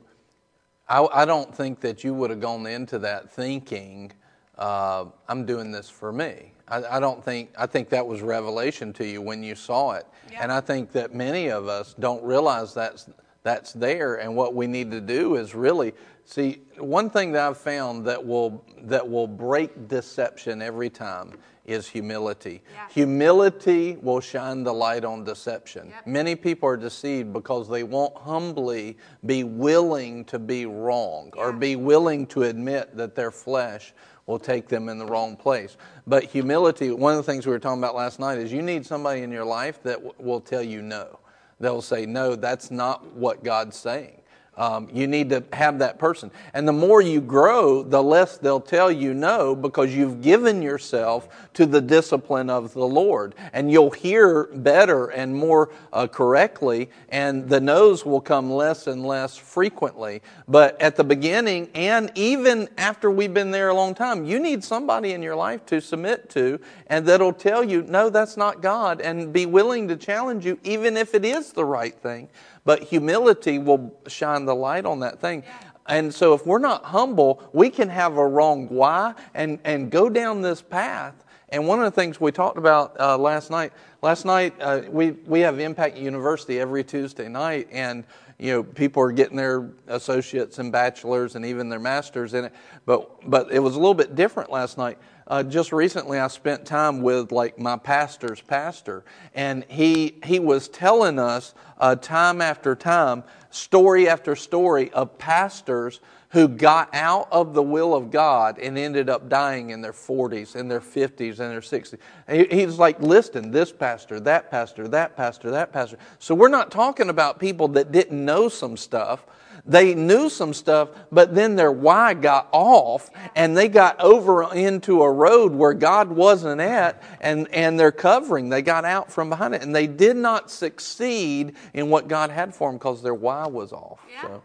I, I don't think that you would have gone into that thinking, uh, I'm doing this for me. I, I don't think, I think that was revelation to you when you saw it. Yeah. And I think that many of us don't realize that's, that's there. And what we need to do is really see one thing that I've found that will, that will break deception every time is humility. Yeah. Humility will shine the light on deception. Yep. Many people are deceived because they won't humbly be willing to be wrong or be willing to admit that their flesh will take them in the wrong place. But humility, one of the things we were talking about last night is you need somebody in your life that w- will tell you no. They'll say, no, that's not what God's saying. Um, you need to have that person. And the more you grow, the less they'll tell you no because you've given yourself to the discipline of the Lord. And you'll hear better and more uh, correctly, and the no's will come less and less frequently. But at the beginning, and even after we've been there a long time, you need somebody in your life to submit to and that'll tell you, no, that's not God, and be willing to challenge you, even if it is the right thing. But humility will shine the light on that thing. And so if we're not humble, we can have a wrong why and, and go down this path. And one of the things we talked about uh, last night, last night uh, we, we have Impact University every Tuesday night, and you know people are getting their associates and bachelors and even their masters in it. But but it was a little bit different last night. Uh, just recently, I spent time with like my pastor's pastor, and he he was telling us uh, time after time, story after story of pastors who got out of the will of God and ended up dying in their 40s, in their 50s, and their 60s. And he- He's like listing this pastor, that pastor, that pastor, that pastor. So we're not talking about people that didn't know some stuff. They knew some stuff, but then their why got off and they got over into a road where God wasn't at and, and they're covering. They got out from behind it and they did not succeed in what God had for them because their why was off. Yeah. So,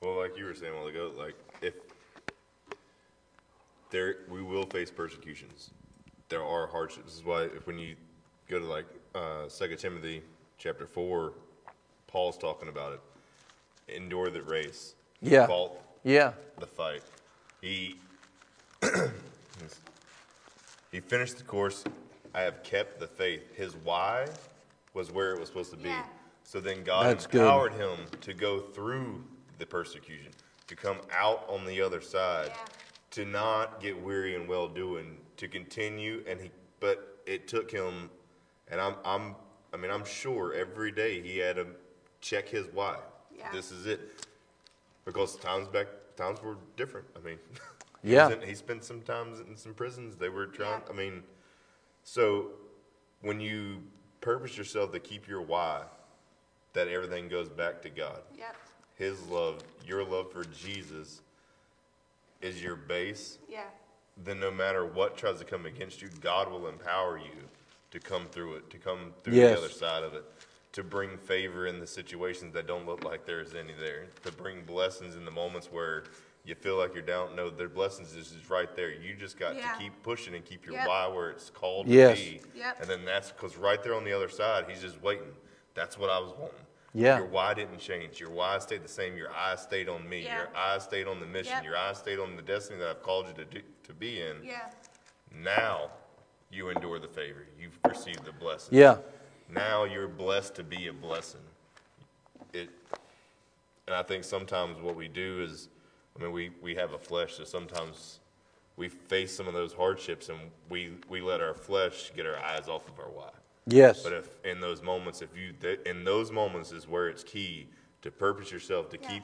Well, like you were saying a while ago, like if there, we will face persecutions. There are hardships. This is why if when you go to like uh, Second Timothy chapter four, Paul's talking about it. Endure the race. Yeah. Fought yeah. the fight. He he finished the course. I have kept the faith. His why was where it was supposed to be. Yeah. So then God That's good. empowered him to go through the persecution, to come out on the other side, Yeah. to not get weary and well doing, to continue. And he, but it took him, and I'm, I'm, I mean, I'm sure every day he had to check his why. Yeah. This is it because times back times were different. I mean, he Yeah. was in- he spent some times in some prisons. They were trying. Yeah. I mean, so when you purpose yourself to keep your why, that everything goes back to God. Yep. His love, your love for Jesus, is your base. Yeah. Then no matter what tries to come against you, God will empower you to come through it, to come through Yes. the other side of it, to bring favor in the situations that don't look like there's any there, to bring blessings in the moments where you feel like you're down. No, their blessings is just right there. You just got Yeah. to keep pushing and keep your Yep. why where it's called Yes. to be. Yep. And then that's because right there on the other side, he's just waiting. That's what I was wanting. Yeah. Your why didn't change. Your why stayed the same. Your eyes stayed on me. Yeah. Your eyes stayed on the mission. Yep. Your eyes stayed on the destiny that I've called you to do, to be in. Yeah. Now you endure the favor. You've received the blessing. Yeah. Now you're blessed to be a blessing. It, and I think sometimes what we do is, I mean, we, we have a flesh, so sometimes we face some of those hardships and we, we let our flesh get our eyes off of our why. Yes. But if in those moments, if you th- in those moments is where it's key to purpose yourself to Yeah. keep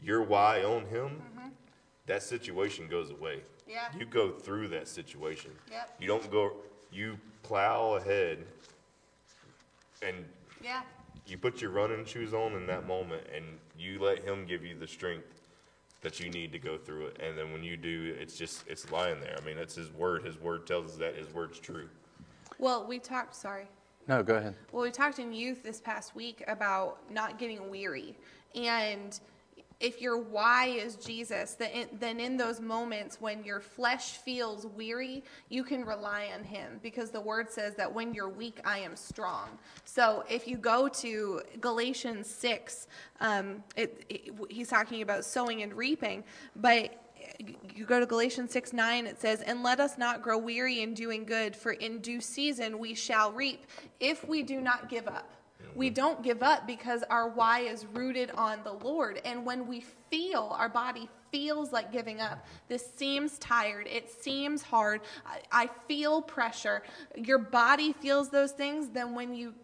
your why on Him, mm-hmm. that situation goes away. Yeah. You go through that situation. Yep. You don't go. You plow ahead, and Yeah. you put your running shoes on in that moment, and you let Him give you the strength that you need to go through it. And then when you do, it's just it's lying there. I mean, it's His word. His word tells us that His word's true. Well, we talked, sorry. no, go ahead. Well, we talked in youth this past week about not getting weary. And if your why is Jesus, then in, those moments when your flesh feels weary, you can rely on Him because the word says that when you're weak, I am strong. So if you go to Galatians 6, um, it, it, he's talking about sowing and reaping, but you go to Galatians 6 9, it says, And let us not grow weary in doing good, for in due season we shall reap if we do not give up. We don't give up because our why is rooted on the Lord. And when we feel, our body feels like giving up, this seems tired, it seems hard, I, I feel pressure, your body feels those things, then when you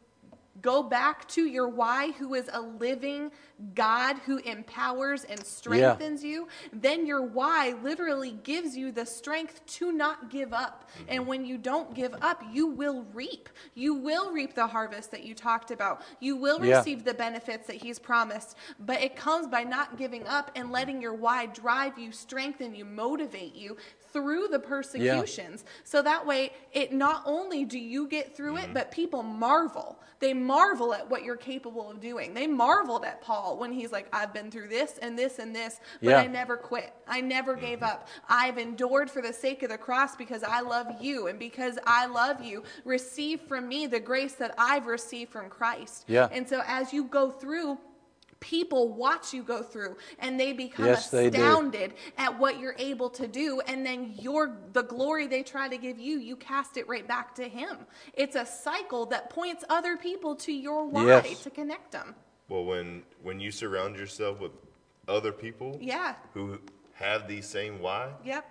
go back to your why, who is a living God who empowers and strengthens yeah. you, then your why literally gives you the strength to not give up. Mm-hmm. And when you don't give up, you will reap. You will reap the harvest that you talked about. You will yeah. receive the benefits that He's promised. But it comes by not giving up and letting your why drive you, strengthen you, motivate you through the persecutions. Yeah. So that way, it not only do you get through mm-hmm. it, but people marvel. They marvel at what you're capable of doing. They marveled at Paul when he's like, I've been through this and this and this, but yeah. I never quit. I never mm-hmm. gave up. I've endured for the sake of the cross because I love you. And because I love you, receive from me the grace that I've received from Christ. Yeah. And so as you go through, people watch you go through and they become yes, astounded they at what you're able to do and then your the glory they try to give you you cast it right back to him it's a cycle that points other people to your why yes. to connect them well when when you surround yourself with other people yeah who have the same why yep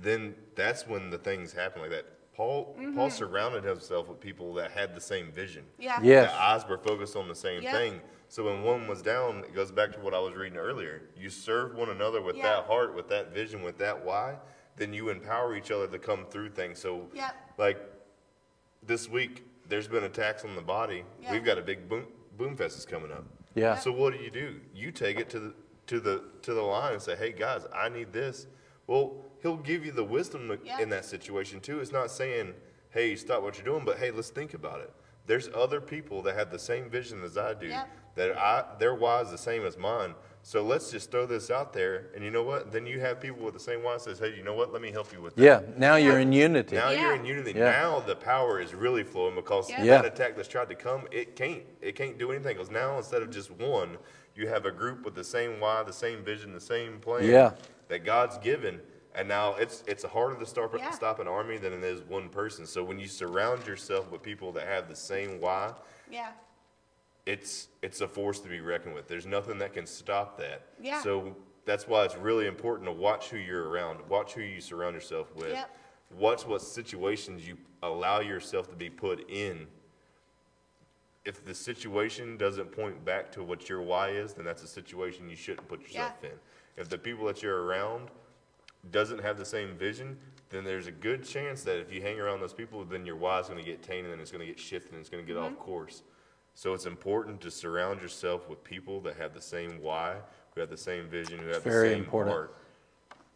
then that's when the things happen like that Paul mm-hmm. Paul surrounded himself with people that had the same vision. Yeah. Yes. Their eyes were focused on the same yep. thing. So when one was down, it goes back to what I was reading earlier. You serve one another with yeah. that heart, with that vision, with that why, then you empower each other to come through things. So, yep. like this week, there's been attacks on the body. Yep. We've got a big boom, boom fest is coming up. Yeah. So what do you do? You take it to the to the to the line and say, "Hey guys, I need this." Well, he'll give you the wisdom in that situation too. It's not saying, "Hey, stop what you're doing," but hey, let's think about it. There's other people that have the same vision as I do that I, their why is the same as mine. So let's just throw this out there, and you know what? Then you have people with the same why says, "Hey, you know what? Let me help you with that." Yeah. Now you're in unity. Now yeah. you're in unity. Yeah. Now the power is really flowing because yeah. that attack that's tried to come, it can't. It can't do anything because now instead of just one, you have a group with the same why, the same vision, the same plan yeah. that God's given. And now it's it's harder to start yeah. stop an army than it is one person. So when you surround yourself with people that have the same why, yeah it's it's a force to be reckoned with. There's nothing that can stop that. Yeah. So that's why it's really important to watch who you're around, watch who you surround yourself with, yep. watch what situations you allow yourself to be put in. If the situation doesn't point back to what your why is, then that's a situation you shouldn't put yourself yeah. in. If the people that you're around doesn't have the same vision, then there's a good chance that if you hang around those people, then your why is going to get tainted and it's going to get shifted and it's going to get mm-hmm. off course. So it's important to surround yourself with people that have the same why, who have the same vision, who have Very the same important. heart.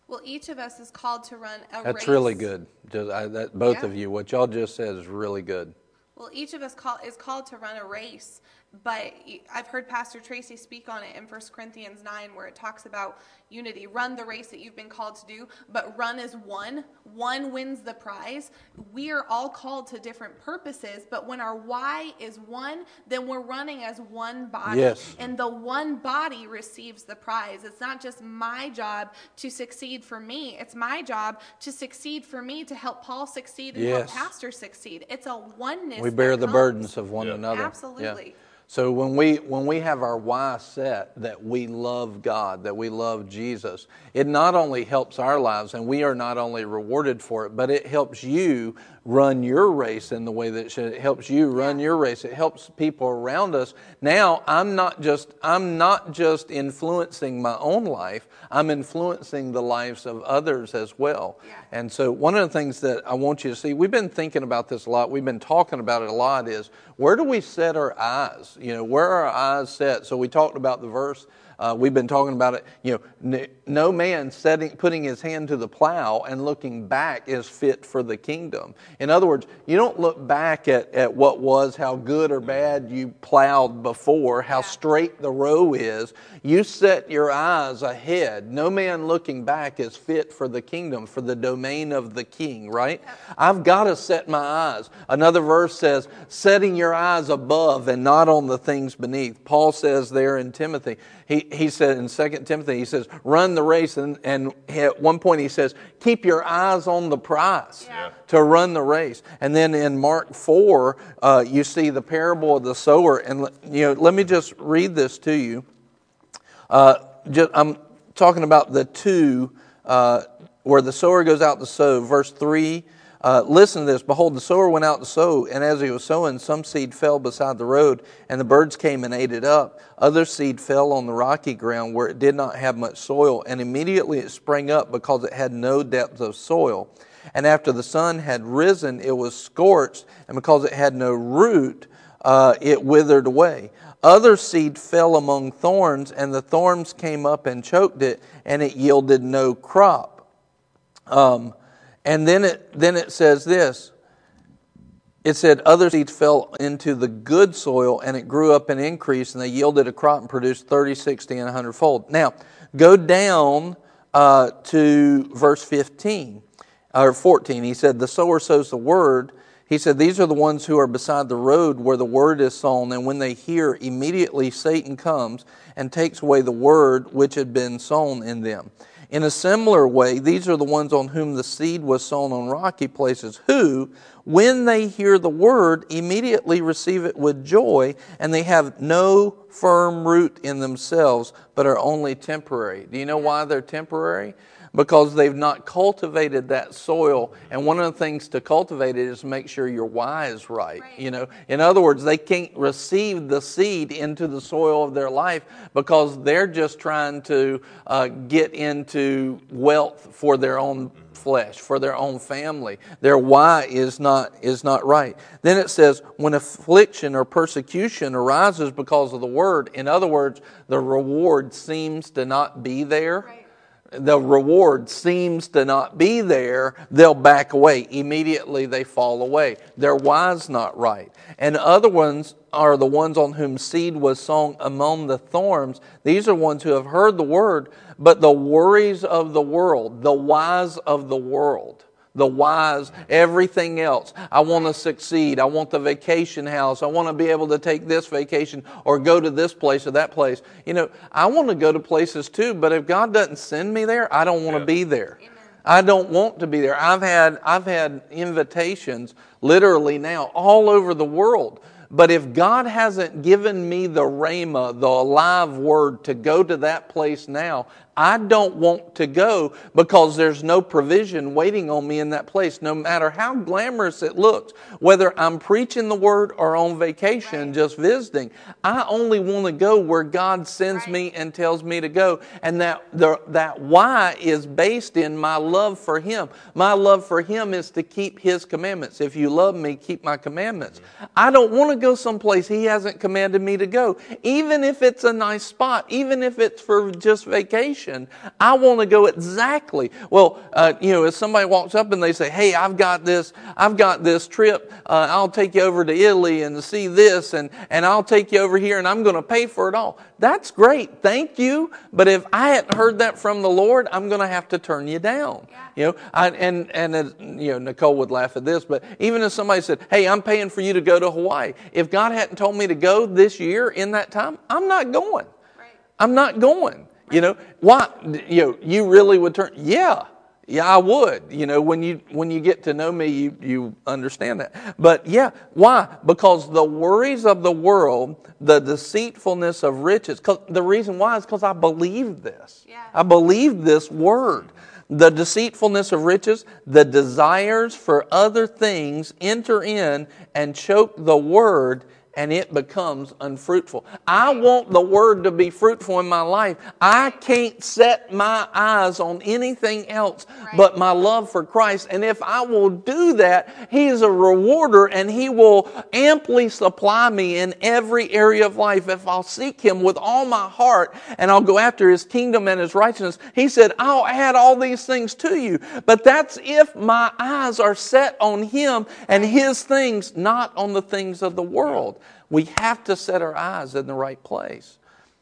Well, each of us is called to run a That's race. really good. Just, I, that, both yeah. of you, what y'all just said is really good. Well, each of us call, is called to run a race but I've heard Pastor Tracy speak on it in 1 Corinthians 9, where it talks about unity. Run the race that you've been called to do, but run as one. One wins the prize. We are all called to different purposes, but when our why is one, then we're running as one body. Yes. And the one body receives the prize. It's not just my job to succeed for me, it's my job to succeed for me to help Paul succeed and yes. help Pastor succeed. It's a oneness. We bear the comes. burdens of oh, one yeah. another. Absolutely. Yeah. So when we when we have our why set that we love God, that we love Jesus, it not only helps our lives and we are not only rewarded for it, but it helps you run your race in the way that it should. It helps you run your race. It helps people around us. Now, I'm not just I'm not just influencing my own life. I'm influencing the lives of others as well. Yeah. And so one of the things that I want you to see, we've been thinking about this a lot. We've been talking about it a lot is where do we set our eyes? You know, where are our eyes set? So we talked about the verse uh, we've been talking about it. You know, no man setting, putting his hand to the plow and looking back is fit for the kingdom. In other words, you don't look back at, at what was, how good or bad you plowed before, how straight the row is. You set your eyes ahead. No man looking back is fit for the kingdom, for the domain of the king, right? I've got to set my eyes. Another verse says, setting your eyes above and not on the things beneath. Paul says there in Timothy, he, he said in 2 Timothy, he says, run the race. And, and at one point he says, keep your eyes on the prize Yeah. to run the race. And then in Mark 4, uh, you see the parable of the sower. And you know, let me just read this to you. Uh, just, I'm talking about the two uh, where the sower goes out to sow. Verse 3 uh, Listen to this. Behold, the sower went out to sow, and as he was sowing, some seed fell beside the road, and the birds came and ate it up. Other seed fell on the rocky ground where it did not have much soil, and immediately it sprang up because it had no depth of soil. And after the sun had risen, it was scorched, and because it had no root, uh, it withered away. Other seed fell among thorns, and the thorns came up and choked it, and it yielded no crop. Um, and then it, then it says this it said, Other seeds fell into the good soil, and it grew up and increased, and they yielded a crop and produced 30, 60, and 100 fold. Now, go down uh, to verse 15 or 14. He said, The sower sows the word. He said, These are the ones who are beside the road where the word is sown, and when they hear, immediately Satan comes and takes away the word which had been sown in them. In a similar way, these are the ones on whom the seed was sown on rocky places, who, when they hear the word, immediately receive it with joy, and they have no firm root in themselves, but are only temporary. Do you know why they're temporary? Because they've not cultivated that soil. And one of the things to cultivate it is make sure your why is right. Right. You know, in other words, they can't receive the seed into the soil of their life because they're just trying to uh, get into wealth for their own flesh, for their own family. Their why is not is not right. Then it says, when affliction or persecution arises because of the word, in other words, the reward seems to not be there Right. The reward seems to not be there, they'll back away. Immediately they fall away. Their why's not right. And other ones are the ones on whom seed was sown among the thorns. These are ones who have heard the word, but the worries of the world, the whys of the world, the whys, everything else. I want to succeed. I want the vacation house. I want to be able to take this vacation or go to this place or that place. You know, I want to go to places too, but if God doesn't send me there, I don't want to be there. I don't want to be there. I've had I've had invitations literally now all over the world. But if God hasn't given me the rhema, the alive word to go to that place now, I don't want to go because there's no provision waiting on me in that place, no matter how glamorous it looks. Whether I'm preaching the word or on vacation, just visiting, I only want to go where God sends Right. me and tells me to go. And that, the, that why is based in my love for Him. My love for Him is to keep His commandments. If you love me, keep my commandments. Mm-hmm. I don't want to go someplace He hasn't commanded me to go, even if it's a nice spot, even if it's for just vacation. I want to go exactly. Well, uh, you know, if somebody walks up and they say, "Hey, I've got this, I've got this trip. Uh, I'll take you over to Italy and see this, and and I'll take you over here, and I'm going to pay for it all." That's great, thank you. But if I hadn't heard that from the Lord, I'm going to have to turn you down. Yeah. You know, I, and and as, you know, Nicole would laugh at this, but even if somebody said, "Hey, I'm paying for you to go to Hawaii," if God hadn't told me to go this year in that time, I'm not going. I'm not going. You know why? You know you really would turn. Yeah, yeah, I would. You know when you when you get to know me, you you understand that. But yeah, why? Because the worries of the world, the deceitfulness of riches, the reason why is because I believe this. Yeah. I believe this word. The deceitfulness of riches, the desires for other things enter in and choke the word, and it becomes unfruitful. I want the word to be fruitful in my life. I can't set my eyes on anything else Right. but my love for Christ. And if I will do that, He is a rewarder and He will amply supply me in every area of life. If I'll seek Him with all my heart and I'll go after His kingdom and His righteousness, He said, I'll add all these things to you. But that's if my eyes are set on Him and His things, not on the things of the world. We have to set our eyes in the right place.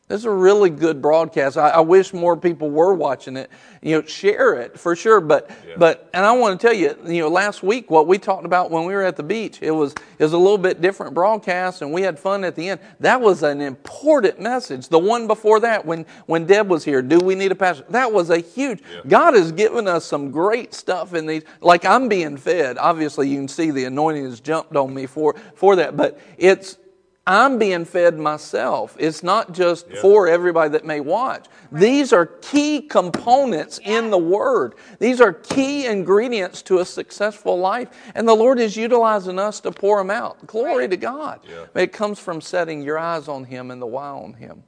This is a really good broadcast. I, I wish more people were watching it. You know, share it for sure. But Yeah. but and I want to tell you, you know, last week what we talked about when we were at the beach, it was it was a little bit different broadcast, and we had fun at the end. That was an important message. The one before that, when when Deb was here, do we need a pastor? That was a huge. God has given us some great stuff in these. Like I'm being fed. Obviously, you can see the anointing has jumped on me for for that. But it's I'm being fed myself. It's not just Yeah. for everybody that may watch. These are key components in the Word. These are key ingredients to a successful life. And the Lord is utilizing us to pour them out. Glory Right. to God. Yeah. It comes from setting your eyes on Him and the why on Him.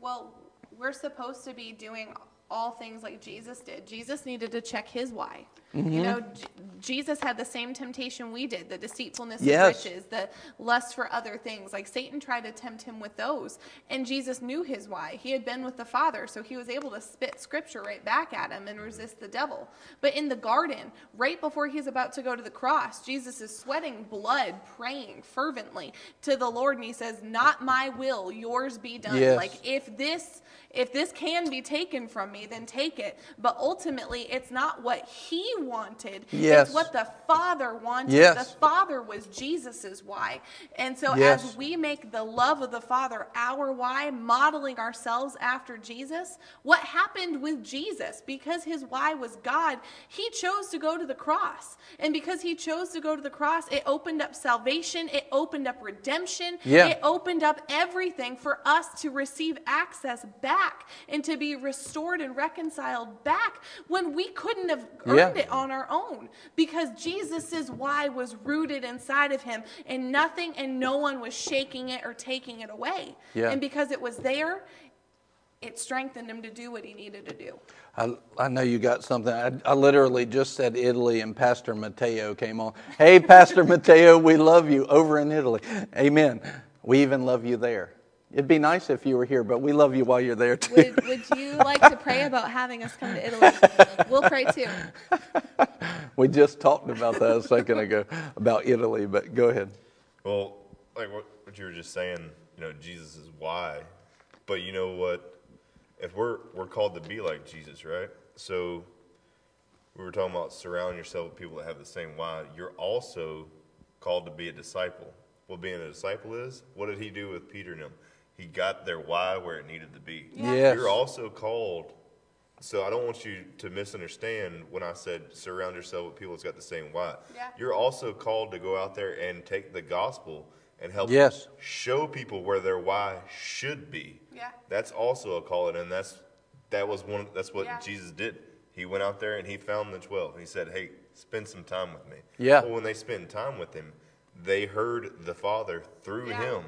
Well, we're supposed to be doing all things like Jesus did. Jesus needed to check his why. Mm-hmm. You know, J- Jesus had the same temptation we did the deceitfulness Yes. of riches, the lust for other things. Like Satan tried to tempt him with those. And Jesus knew his why. He had been with the Father, so he was able to spit scripture right back at him and resist the devil. But in the garden, right before he's about to go to the cross, Jesus is sweating blood, praying fervently to the Lord, and he says, Not my will, yours be done. Yes. Like if this if this can be taken from me then take it but ultimately it's not what he wanted Yes. it's what the father wanted Yes. the father was jesus's why and so Yes. as we make the love of the father our why modeling ourselves after jesus what happened with jesus because his why was god he chose to go to the cross and because he chose to go to the cross it opened up salvation it opened up redemption Yeah. it opened up everything for us to receive access back and to be restored and reconciled back when we couldn't have earned Yeah. it on our own because Jesus' why was rooted inside of him and nothing and no one was shaking it or taking it away. Yeah. And because it was there, it strengthened him to do what he needed to do. I, I know you got something. I, I literally just said Italy, and Pastor Matteo came on. Hey, Pastor Matteo, we love you over in Italy. Amen. We even love you there. It'd be nice if you were here, but we love you while you're there too. Would, would you like to pray about having us come to Italy? We'll pray too. We just talked about that a second ago about Italy, but go ahead. Well, like what, what you were just saying, you know, Jesus is why. But you know what? If we're we're called to be like Jesus, right? So we were talking about surrounding yourself with people that have the same why. You're also called to be a disciple. What being a disciple is, what did he do with Peter and them? He got their why where it needed to be. Yes. You're also called. So I don't want you to misunderstand when I said surround yourself with people that's got the same why. Yeah. You're also called to go out there and take the gospel and help Yes. show people where their why should be. Yeah. That's also a calling, and that's that was one. That's what Yeah. Jesus did. He went out there and he found the twelve. He said, "Hey, spend some time with me." Yeah. Well, when they spent time with him, they heard the Father through Yeah. him.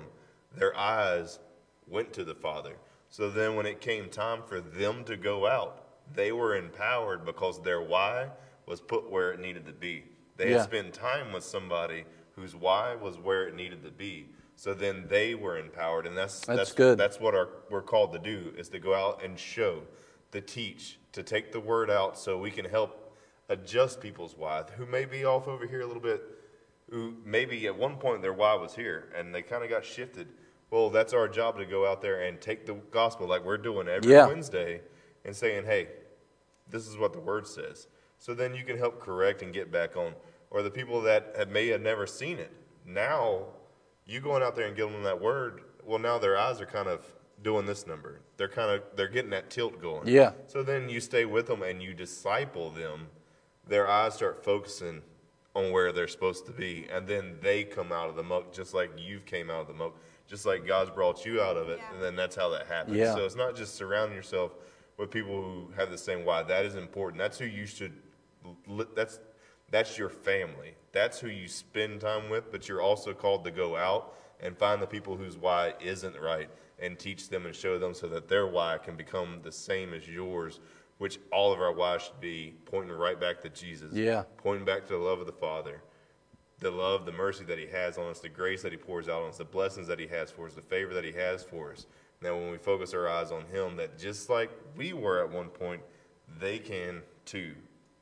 Their eyes went to the Father. So then, when it came time for them to go out, they were empowered because their why was put where it needed to be. They Yeah. had spent time with somebody whose why was where it needed to be. So then they were empowered, and that's That's good. That's what our, we're called to do: is to go out and show, to teach, to take the word out, so we can help adjust people's why, who may be off over here a little bit, who maybe at one point their why was here, and they kind of got shifted. Well, that's our job to go out there and take the gospel like we're doing every Yeah. Wednesday, and saying, "Hey, this is what the word says. So then you can help correct and get back on. Or the people that have, may have never seen it. Now, you going out there and giving them that word, well, now their eyes are kind of doing this number. They're kind of, they're getting that tilt going. Yeah. So then you stay with them and you disciple them. Their eyes start focusing on where they're supposed to be. And then they come out of the muck just like you've came out of the muck. Just like God's brought you out of it. Yeah. And then that's how that happens. Yeah. So it's not just surrounding yourself with people who have the same why. That is important. That's who you should. li- That's that's your family. That's who you spend time with. But you're also called to go out and find the people whose why isn't right and teach them and show them so that their why can become the same as yours. Which all of our why should be pointing right back to Jesus. Yeah. Pointing back to the love of the Father the love, the mercy that He has on us, the grace that He pours out on us, the blessings that He has for us, the favor that He has for us. Now, when we focus our eyes on Him, that just like we were at one point, they can too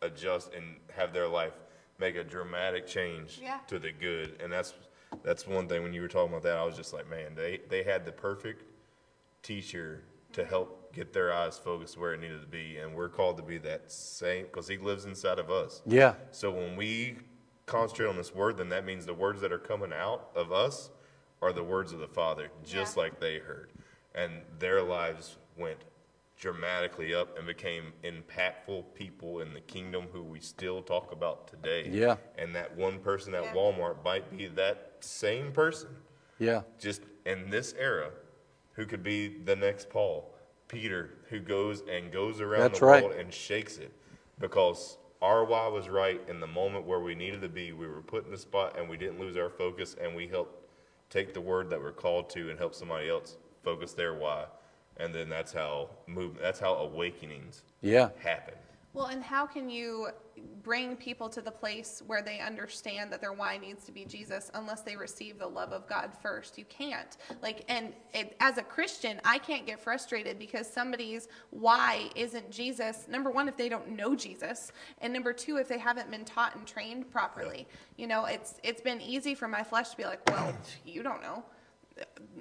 adjust and have their life make a dramatic change Yeah. to the good. And that's that's one thing. When you were talking about that, I was just like, man, they they had the perfect teacher to mm-hmm. help get their eyes focused where it needed to be. And we're called to be that same because He lives inside of us. Yeah. So when we concentrate on this word, then that means the words that are coming out of us are the words of the Father, just Yeah. like they heard. And their lives went dramatically up and became impactful people in the kingdom who we still talk about today. Yeah. And that one person at Yeah. Walmart might be that same person, Yeah. just in this era, who could be the next Paul, Peter, who goes and goes around That's the right. world and shakes it because our why was right in the moment where we needed to be. We were put in the spot and we didn't lose our focus and we helped take the word that we're called to and help somebody else focus their why. And then that's how move that's how awakenings Yeah. happen. Well, and how can you bring people to the place where they understand that their why needs to be Jesus unless they receive the love of God first? You can't. Like, and it, as a Christian, I can't get frustrated because somebody's why isn't Jesus. Number one, if they don't know Jesus, and number two, if they haven't been taught and trained properly. You know, it's it's been easy for my flesh to be like, well, you don't know.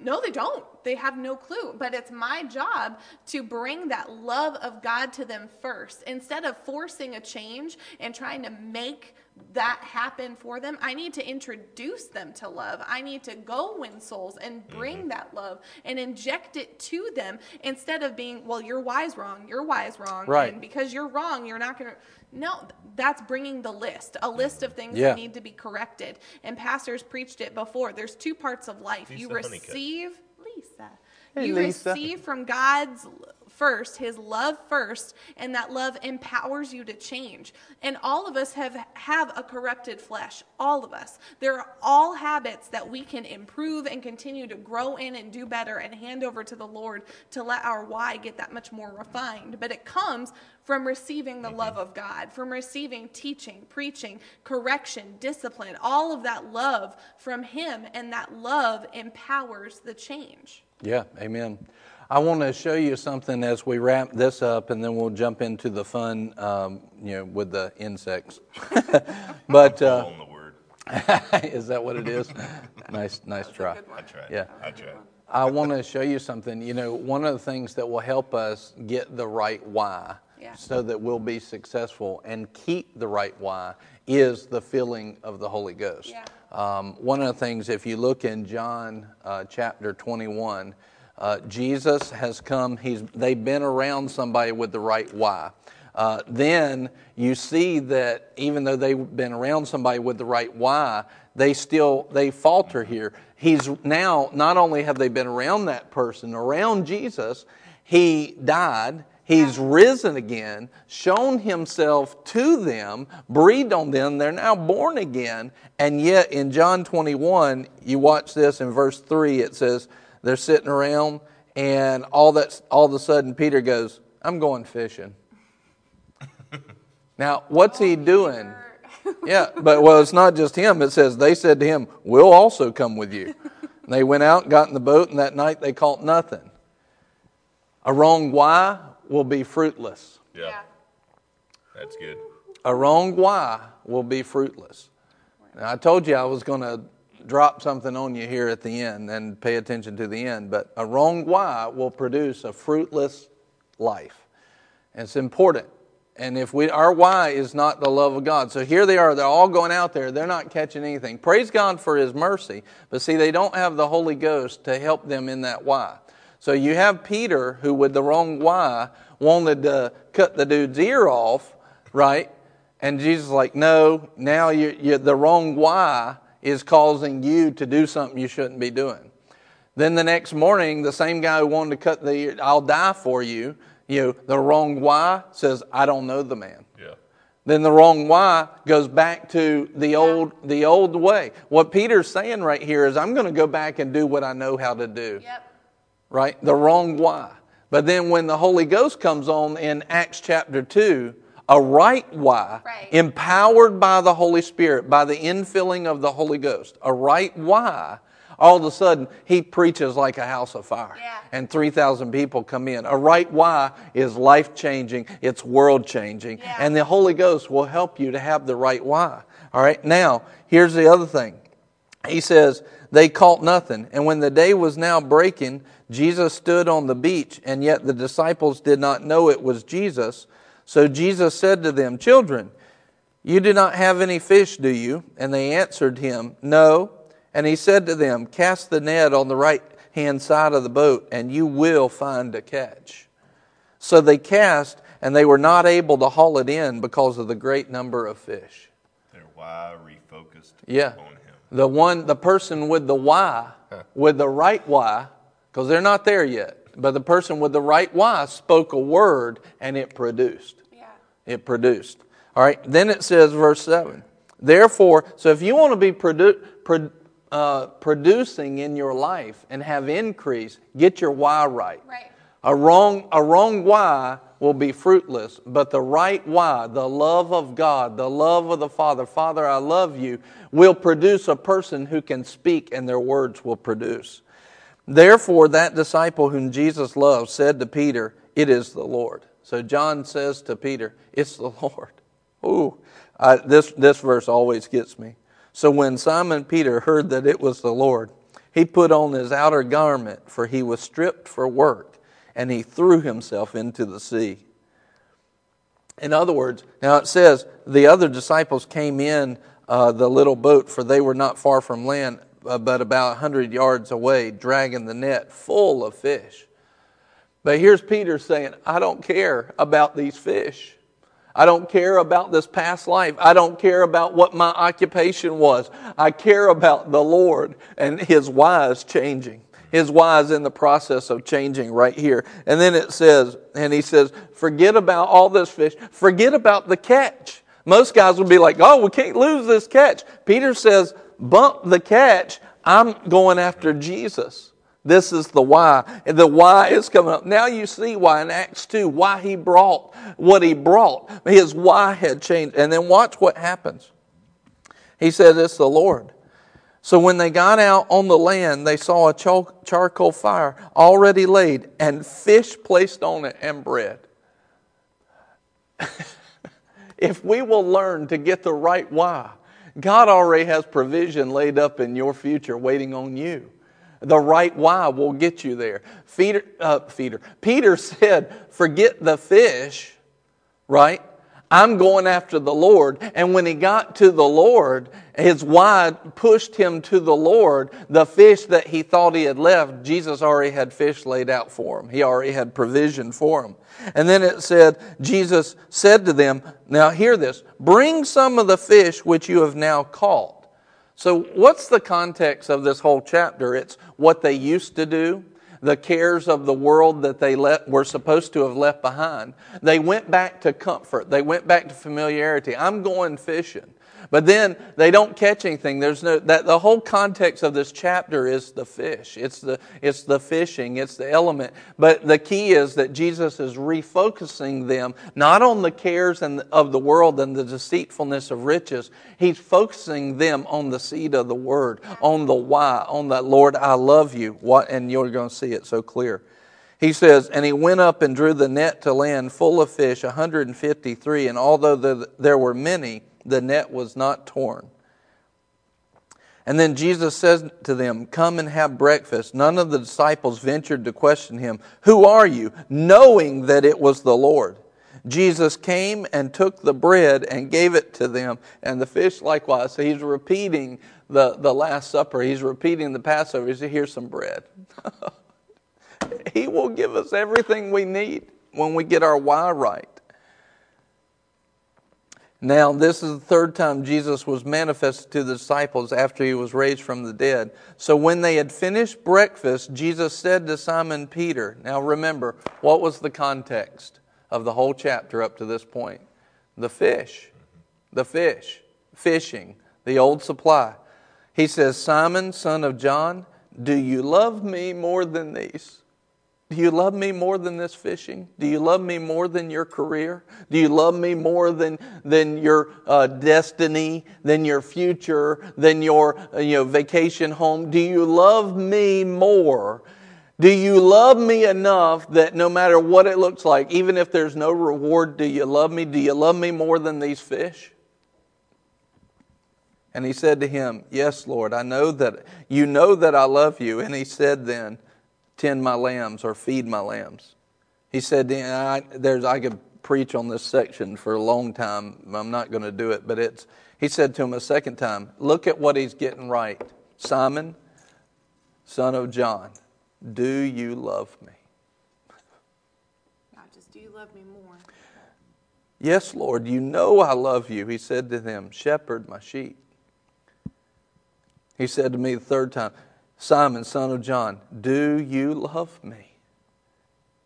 No, they don't. They have no clue. But it's my job to bring that love of God to them first. Instead of forcing a change and trying to make that happen for them, I need to introduce them to love. I need to go win souls and bring mm-hmm. that love and inject it to them instead of being, well, your why's wrong, your why's wrong. Right. And because you're wrong, you're not going to. No, that's bringing the list, a list of things Yeah. that need to be corrected. And pastors preached it before. There's two parts of life. you Lisa Honeycutt. receive, Lisa. Hey, you Lisa. receive from God's first, his love first, and that love empowers you to change. And all of us have have a corrupted flesh, all of us. There are all habits that we can improve and continue to grow in and do better and hand over to the Lord to let our why get that much more refined. But it comes from receiving the mm-hmm. love of God, from receiving teaching, preaching, correction, discipline, all of that love from him and that love empowers the change. Yeah, amen. I want to show you something as we wrap this up, and then we'll jump into the fun, um, you know, with the insects. but uh, on the word. is that what it is? nice, nice try. I tried. Yeah. I tried. I want to show you something. You know, one of the things that will help us get the right why Yeah. so that we'll be successful and keep the right why is the filling of the Holy Ghost. Yeah. Um, one of the things, if you look in John uh, chapter 21, uh, Jesus has come, he's, they've been around somebody with the right why. Uh, then you see that even though they've been around somebody with the right why, they still they falter here. He's now not only have they been around that person, around Jesus, he died, he's risen again, shown himself to them, breathed on them, they're now born again, and yet in John 21, you watch this in verse 3, it says they're sitting around and all that all of a sudden Peter goes, "I'm going fishing." Now, what's he doing? Yeah, but well, it's not just him. It says they said to him, "We'll also come with you." And they went out, and got in the boat, and that night they caught nothing. A wrong why will be fruitless. Yeah. That's good. A wrong why will be fruitless. Now, I told you I was going to drop something on you here at the end and pay attention to the end, but a wrong why will produce a fruitless life. And it's important. And if we, our why is not the love of God. So here they are, they're all going out there, they're not catching anything. Praise God for His mercy, but see, they don't have the Holy Ghost to help them in that why. So you have Peter, who with the wrong why wanted to cut the dude's ear off, right? And Jesus is like, no, now you you the wrong why is causing you to do something you shouldn't be doing. Then the next morning, the same guy who wanted to cut the I'll die for you, you know, the wrong why says, I don't know the man. Yeah. Then the wrong why goes back to the old the old way. What Peter's saying right here is I'm going to go back and do what I know how to do Yep. right? The wrong why. But then when the Holy Ghost comes on in Acts chapter 2, a right why, Right. empowered by the Holy Spirit, by the infilling of the Holy Ghost, a right why, all of a sudden he preaches like a house of fire. Yeah. And 3,000 people come in. A right why is life changing, it's world changing. Yeah. And the Holy Ghost will help you to have the right why. All right, now, here's the other thing he says, They caught nothing. And when the day was now breaking, Jesus stood on the beach, and yet the disciples did not know it was Jesus. So Jesus said to them, Children, you do not have any fish, do you? And they answered him, No. And he said to them, Cast the net on the right hand side of the boat, and you will find a catch. So they cast, and they were not able to haul it in because of the great number of fish. Their why refocused Yeah. on him. The one, the person with the why, with the right why, because they're not there yet, but the person with the right why spoke a word and it produced. Yeah. It produced. All right, then it says, verse 7. Therefore, so if you want to be produ- pro- uh, producing in your life and have increase, get your why right. Right. A wrong, a wrong why will be fruitless, but the right why, the love of God, the love of the Father, Father, I love you, will produce a person who can speak and their words will produce. Therefore, that disciple whom Jesus loved said to Peter, It is the Lord. So John says to Peter, It's the Lord. Ooh, I, this, this verse always gets me. So when Simon Peter heard that it was the Lord, he put on his outer garment, for he was stripped for work, and he threw himself into the sea. In other words, now it says the other disciples came in uh, the little boat, for they were not far from land, but about a hundred yards away, dragging the net full of fish. But here's Peter saying, I don't care about these fish. I don't care about this past life. I don't care about what my occupation was. I care about the Lord and His is changing. His is in the process of changing right here. And then it says, and he says, forget about all this fish. Forget about the catch. Most guys would be like, oh, we can't lose this catch. Peter says, bump the catch. I'm going after Jesus. This is the why. And the why is coming up. Now you see why in Acts 2, why he brought what he brought. His why had changed. And then watch what happens. He says, It's the Lord. So when they got out on the land, they saw a charcoal fire already laid and fish placed on it and bread. if we will learn to get the right why, God already has provision laid up in your future waiting on you. The right why will get you there. Uh, feeder. Peter said, Forget the fish, right? I'm going after the Lord. And when he got to the Lord, his why pushed him to the Lord. The fish that he thought he had left, Jesus already had fish laid out for him. He already had provision for him. And then it said, Jesus said to them, Now hear this, bring some of the fish which you have now caught. So, what's the context of this whole chapter? It's what they used to do, the cares of the world that they let, were supposed to have left behind. They went back to comfort, they went back to familiarity. I'm going fishing. But then they don't catch anything. There's no that the whole context of this chapter is the fish. It's the it's the fishing, it's the element. But the key is that Jesus is refocusing them not on the cares and of the world and the deceitfulness of riches. He's focusing them on the seed of the word, on the why, on that Lord, I love you. What and you're going to see it so clear. He says, and he went up and drew the net to land full of fish, 153, and although the, there were many, the net was not torn. And then Jesus says to them, Come and have breakfast. None of the disciples ventured to question him, Who are you? knowing that it was the Lord. Jesus came and took the bread and gave it to them, and the fish likewise. So he's repeating the, the Last Supper. He's repeating the Passover. He said, Here's some bread. he will give us everything we need when we get our why right. Now, this is the third time Jesus was manifested to the disciples after he was raised from the dead. So, when they had finished breakfast, Jesus said to Simon Peter, Now remember, what was the context of the whole chapter up to this point? The fish. The fish. Fishing. The old supply. He says, Simon, son of John, do you love me more than these? Do you love me more than this fishing? Do you love me more than your career? Do you love me more than, than your uh, destiny, than your future, than your uh, you know, vacation home? Do you love me more? Do you love me enough that no matter what it looks like, even if there's no reward, do you love me? Do you love me more than these fish? And he said to him, Yes, Lord, I know that you know that I love you. And he said then, Tend my lambs or feed my lambs. He said, I, there's, I could preach on this section for a long time. I'm not going to do it, but it's, he said to him a second time, Look at what he's getting right. Simon, son of John, do you love me? Not just do you love me more. Yes, Lord, you know I love you. He said to them, Shepherd my sheep. He said to me the third time, Simon, son of John, do you love me?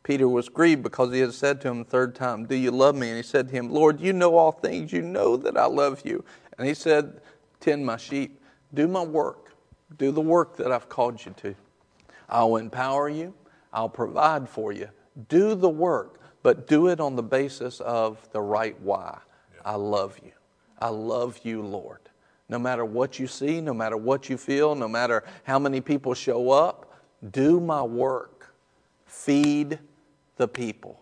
Peter was grieved because he had said to him the third time, Do you love me? And he said to him, Lord, you know all things. You know that I love you. And he said, Tend my sheep. Do my work. Do the work that I've called you to. I'll empower you. I'll provide for you. Do the work, but do it on the basis of the right why. I love you. I love you, Lord. No matter what you see, no matter what you feel, no matter how many people show up, do my work. Feed the people.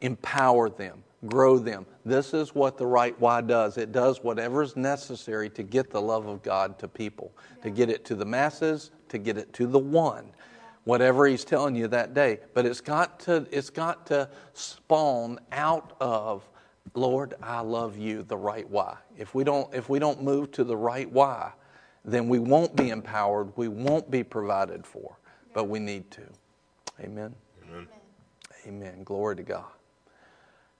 Empower them. Grow them. This is what the right why does. It does whatever is necessary to get the love of God to people, yeah. to get it to the masses, to get it to the one. Whatever he's telling you that day. But it's got to, it's got to spawn out of Lord, I love you, the right why. If we don't, if we don't move to the right why, then we won't be empowered, we won't be provided for, but we need to. Amen. Amen. Amen. Glory to God.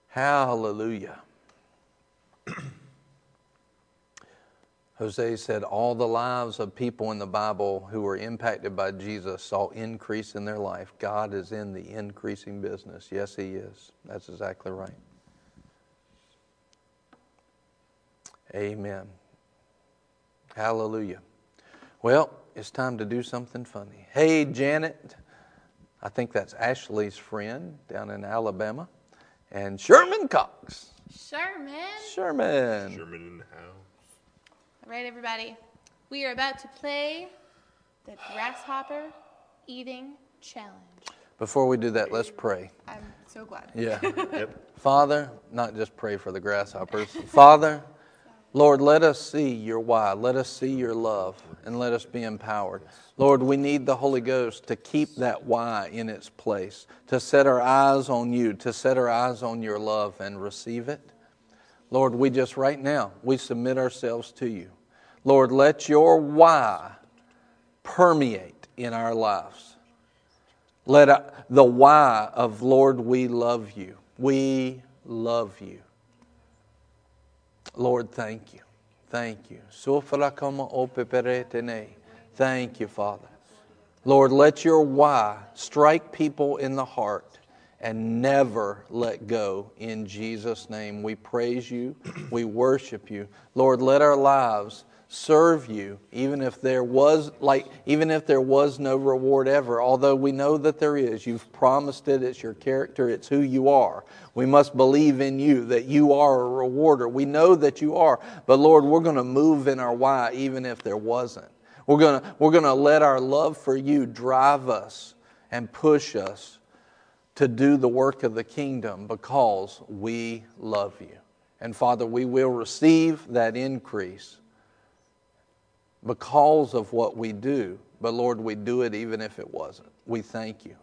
Hallelujah. Jose said, All the lives of people in the Bible who were impacted by Jesus saw increase in their life. God is in the increasing business. Yes, He is. That's exactly right. Amen. Hallelujah. Well, it's time to do something funny. Hey, Janet. I think that's Ashley's friend down in Alabama. And Sherman Cox. Sherman. Sherman. Sherman in the house. All right, everybody. We are about to play the Grasshopper Eating Challenge. Before we do that, let's pray. I'm so glad. Yeah. yep. Father, not just pray for the grasshoppers. Father, Lord, let us see your why. Let us see your love and let us be empowered. Lord, we need the Holy Ghost to keep that why in its place, to set our eyes on you, to set our eyes on your love and receive it. Lord, we just right now, we submit ourselves to you. Lord, let your why permeate in our lives. Let uh, the why of Lord, we love you. We love you. Lord, thank you. Thank you. Thank you, Father. Lord, let your why strike people in the heart and never let go. In Jesus' name, we praise you. We worship you. Lord, let our lives serve you even if there was like even if there was no reward ever although we know that there is. You've promised it. It's your character. It's who you are. We must believe in you that you are a rewarder. We know that you are. But lord we're going to move in our why even if there wasn't. We're going to we're going to let our love for you drive us and push us to do the work of the kingdom because we love you. And father we will receive that increase because of what we do. But Lord, we do it even if it wasn't. We thank you.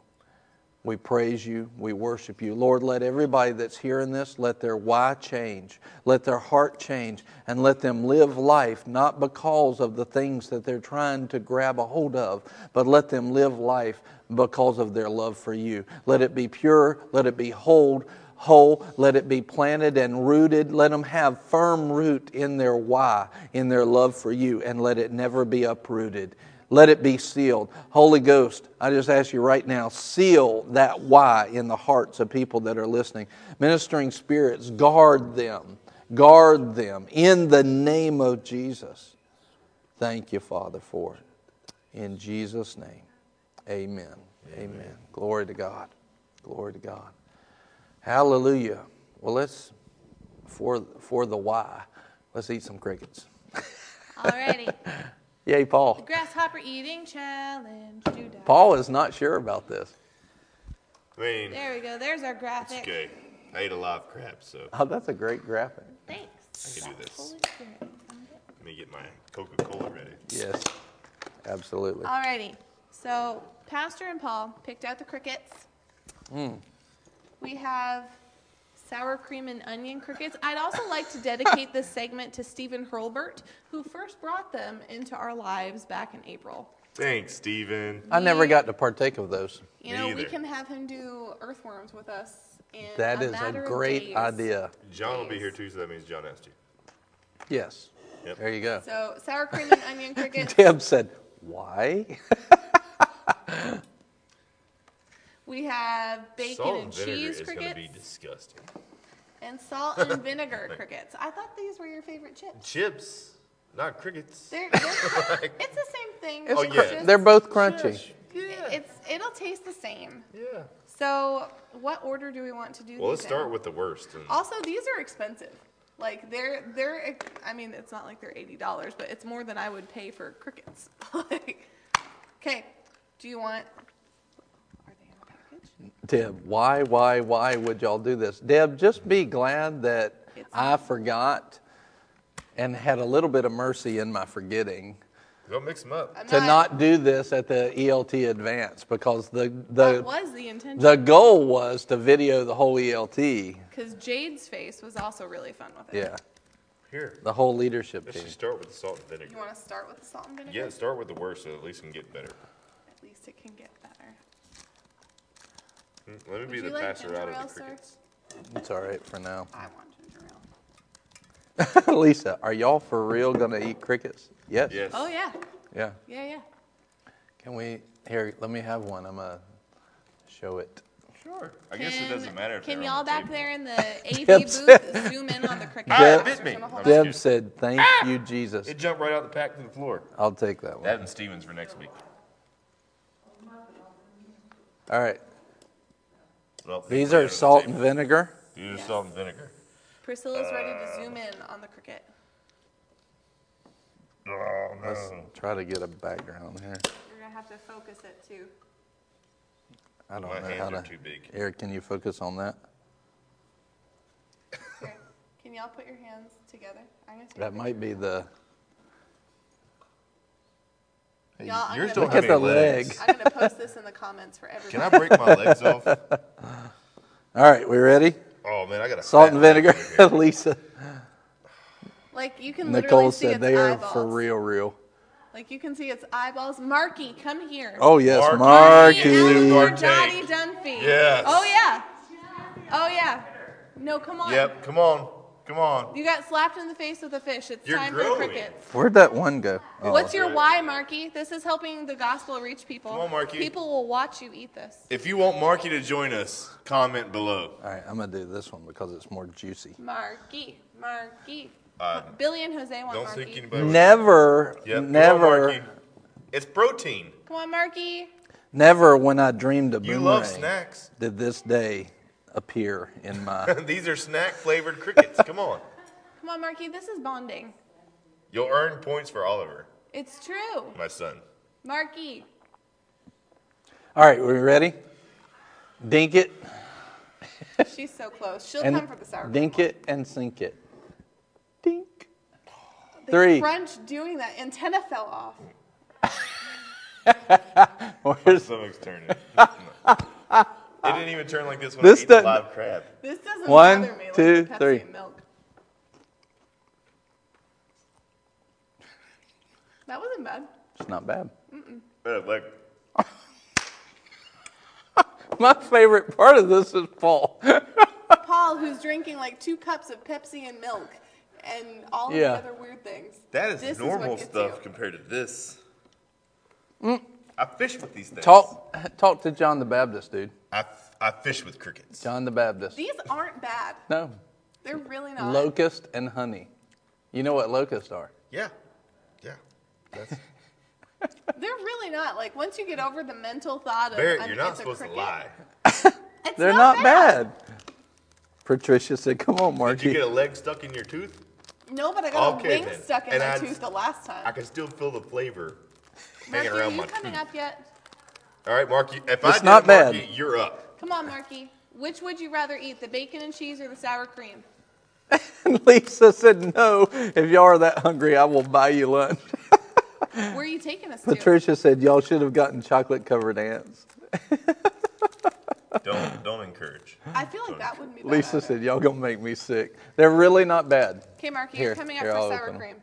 We praise you. We worship you. Lord, let everybody that's hearing this, let their why change. Let their heart change. And let them live life not because of the things that they're trying to grab a hold of, but let them live life because of their love for you. Let it be pure. Let it be whole whole. Let it be planted and rooted. Let them have firm root in their why, in their love for you, and let it never be uprooted. Let it be sealed. Holy Ghost, I just ask you right now, seal that why in the hearts of people that are listening. Ministering spirits, guard them. Guard them in the name of Jesus. Thank you, Father, for it. In Jesus' name, amen. Amen. amen. Glory to God. Glory to God. Hallelujah. Well, let's, for, for the why, let's eat some crickets. Alrighty. Yay, Paul. The grasshopper eating challenge. Paul is not sure about this. I mean, there we go. There's our graphic. It's okay. I ate a lot of crap, so. Oh, that's a great graphic. Thanks. I can do this. Let me get my Coca Cola ready. Yes, absolutely. Alrighty. So Pastor and Paul picked out the crickets. Hmm. We have sour cream and onion crickets. I'd also like to dedicate this segment to Stephen Hurlbert, who first brought them into our lives back in April. Thanks, Stephen. I never got to partake of those. You Me know, we either. can have him do earthworms with us in That a is a matter of great days. idea. John will be here too, so that means John asked you. Yes. Yep. There you go. So sour cream and onion crickets. Deb said, "Why?" We have bacon Salt and and vinegar cheese is going to crickets be disgusting. and salt and vinegar crickets. I thought these were your favorite chips. Chips, not crickets. They're, they're it's the same thing. It's Oh, it's yeah. just- They're both crunchy. Yeah. It's it'll taste the same. Yeah. So, what order do we want to do? Well, let's these start with the worst. And Also, these are expensive. Like they're they're. I mean, it's not like they're eighty dollars, but it's more than I would pay for crickets. like, okay, do you want? Are they in a package? Deb, why, why, why would y'all do this? Deb, just be glad that It's- I forgot and had a little bit of mercy in my forgetting go mix them up. I'm to not do this at the ELT advance because the That the was the intention. the goal was to video the whole ELT. Because Jade's face was also really fun with it. Yeah, Here, the whole leadership let's team. just start with the salt and vinegar. You want to start with the salt and vinegar? Yeah, start with the worst, so at least it can get better. At least it can get better. Let me Would be the like passer out of the sir? crickets. It's all right for now. I want ginger ale. Lisa, are y'all for real gonna eat crickets? Yes. Yes. Oh yeah, Yeah. yeah, yeah. Can we? Here, let me have one. I'm gonna show it. Sure. I guess it doesn't matter if Can y'all the back table. there in the AV Deb booth said- zoom in on the cricket? Ah, bit me. gonna hold I'm it. just Deb said, "Thank you, Jesus." It jumped right out the pack to the floor. I'll take that one. That and Stevens for next week. All right. Well, These are salt and vinegar. These are salt and vinegar. Priscilla's ready to zoom in on the cricket. Oh Let's no. try to get a background here. You're gonna have to focus it too. I don't My know hands how are to. too big. Eric, can you focus on that? Here, can y'all put your hands together? I'm gonna take a That might be the. Hey, Y'all, I'm yours gonna don't put- have Look any the legs. leg. I'm gonna post this in the comments for everybody. Can I break my legs off? All right, we ready? Oh man, I got a Salt fat and leg vinegar. over here. Lisa. Like you can literally Nicole see said its they are eyeballs. for real, real. Like you can see its eyeballs. Marky, come here. Oh yes, Marky. Marky. Marky, Mark Dottie Tank. Dunphy. Yes. Oh yeah. Oh yeah. No, come on. Yep. Come on. Come on. You got slapped in the face with a fish. It's You're time growing. for crickets. Where'd that one go? Oh, What's your why, Marky? This is helping the gospel reach people. Come on, Marky. People will watch you eat this. If you want Marky to join us, comment below. All right, I'm gonna do this one because it's more juicy. Marky, Marky. Uh, Billy and Jose want Don't Marky. think anybody. would- Never, Yep, come on, never, Marky. It's protein. Come on, Marky. never. When I dreamed of You boomerang, love snacks. did this day appear in my. These are snack flavored crickets. Come on. Come on, Marky. This is bonding. You'll earn points for Oliver, It's true. my son. Marky. All right, we ready? Dink it She's so close. She'll and come for the sour cream. dink it and sink it. Dink. Oh, the Three. crunch doing that. Antenna fell off. My Where's stomach's turning. It didn't even turn like this when This I ate the doesn't- live crab. This doesn't One, bother me like two, the Pepsi three. milk. That wasn't bad. It's not bad. Like, My favorite part of this is Paul. Paul, who's drinking like two cups of Pepsi and milk and all of Yeah. the other weird things. that is This normal what gets stuff you. compared to this. Mm. I fish with these things. talk, talk to John the Baptist, dude. I, I fish with crickets. John the Baptist. These aren't bad. No, They're really not. locust and honey. You know what locusts are? Yeah. Yeah. That's, They're really not. Like once you get over the mental thought of Barrett, you're not it's a supposed to lie. It's They're not, bad. Patricia said, "Come on, Did you get a leg stuck in your tooth? No, but I got Okay, a wing then. stuck in And my I'd- tooth the last time. I can still feel the flavor Marky, hanging are you my coming up yet? All right, Marky. If I It's did not it, Marky, bad. you're up. Come on, Marky. Which would you rather eat, the bacon and cheese or the sour cream? And Lisa said, No, if y'all are that hungry, I will buy you lunch. Where are you taking us to? Patricia said, Y'all should have gotten chocolate covered ants. Don't don't encourage. I feel like that wouldn't be bad. Lisa said, Y'all gonna make me sick. They're really not bad. Okay, Marky, Here, you're coming up here, for I'll sour open 'em. cream.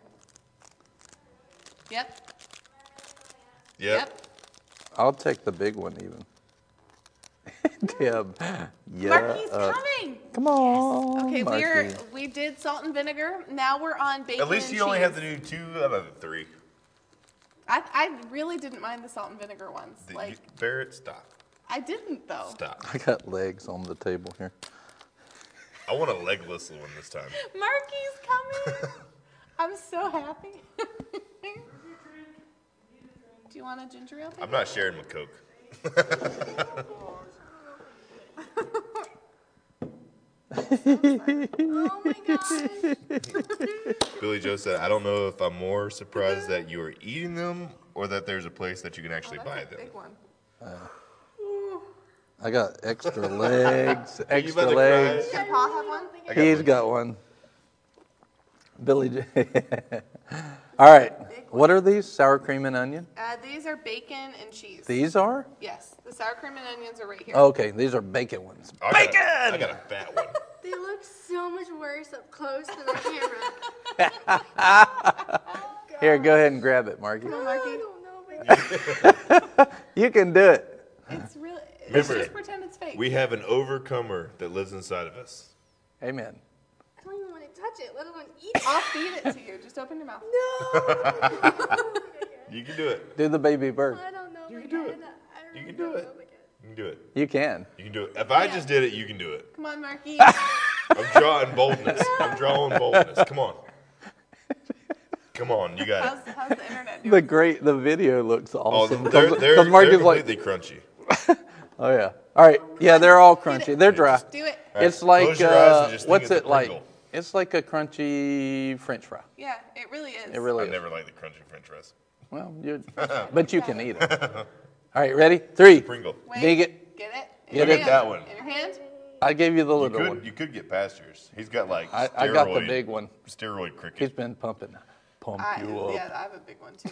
Yep. Yep. Yep. I'll take the big one even. Deb, yeah. Marky's uh, coming. come on. Okay, Marky. we're we did salt and vinegar. Now we're on bacon. At least you only cheese. have to do two out of the three. I, I really didn't mind the salt and vinegar ones. The- Like you- Barrett, stop. I didn't though. Stop. I got legs on the table here. I want a legless one this time. Marky's coming. I'm so happy. Do you want a ginger ale? I'm not sharing my Coke. Oh my gosh. Billy Joe said, I don't know if I'm more surprised that you are eating them or that there's a place that you can actually Oh, buy them. big one. I got extra legs, extra about to legs. cry? Can Paul have one? I got He's one. got one. Billy J. All right. What are these? Sour cream and onion? Uh, these are bacon and cheese. These are? Yes, the sour cream and onions are right here. Okay, these are bacon ones. Bacon! I got a- I got a fat one. They look so much worse up close to the camera. Here, go ahead and grab it, Marky. Come on, I Marky. don't know. But You can do it. It's really. Remember, just pretend it's fake. We have an overcomer that lives inside of us. Amen. I don't even want to touch it, let alone eat it. I'll feed it to you. Just open your mouth. No. You can do it. Do the baby bird. I don't know. You can do it. You can do it. know my God. You can do it. You can. You can do it. If I just did it, you can do it. Come on, Marky. I'm drawing boldness. I'm drawing boldness. Come on. Come on, you got how's, it. how's the internet doing? The great, the video looks Oh, awesome. they're, they're, Because Mark they're is like, completely crunchy. oh yeah. All right. Yeah, they're all crunchy. They're dry. Just do it. All right, It's like, close your eyes and uh, just think what's it's a it like? Pringle. It's like a crunchy French fry. Yeah, it really is. It really is. I is. never liked the crunchy French fries. Well, you, but you can eat it. All right, ready? Three. Pringle. Wait, Dig it. Get it. In Get your it. hand. That one. In your hand. I gave you the You little could, one. you could get past yours. He's got like I, steroid, I got the big one. steroid He's cricket. been pumping. Pump I, you up. yeah, I have a big one too.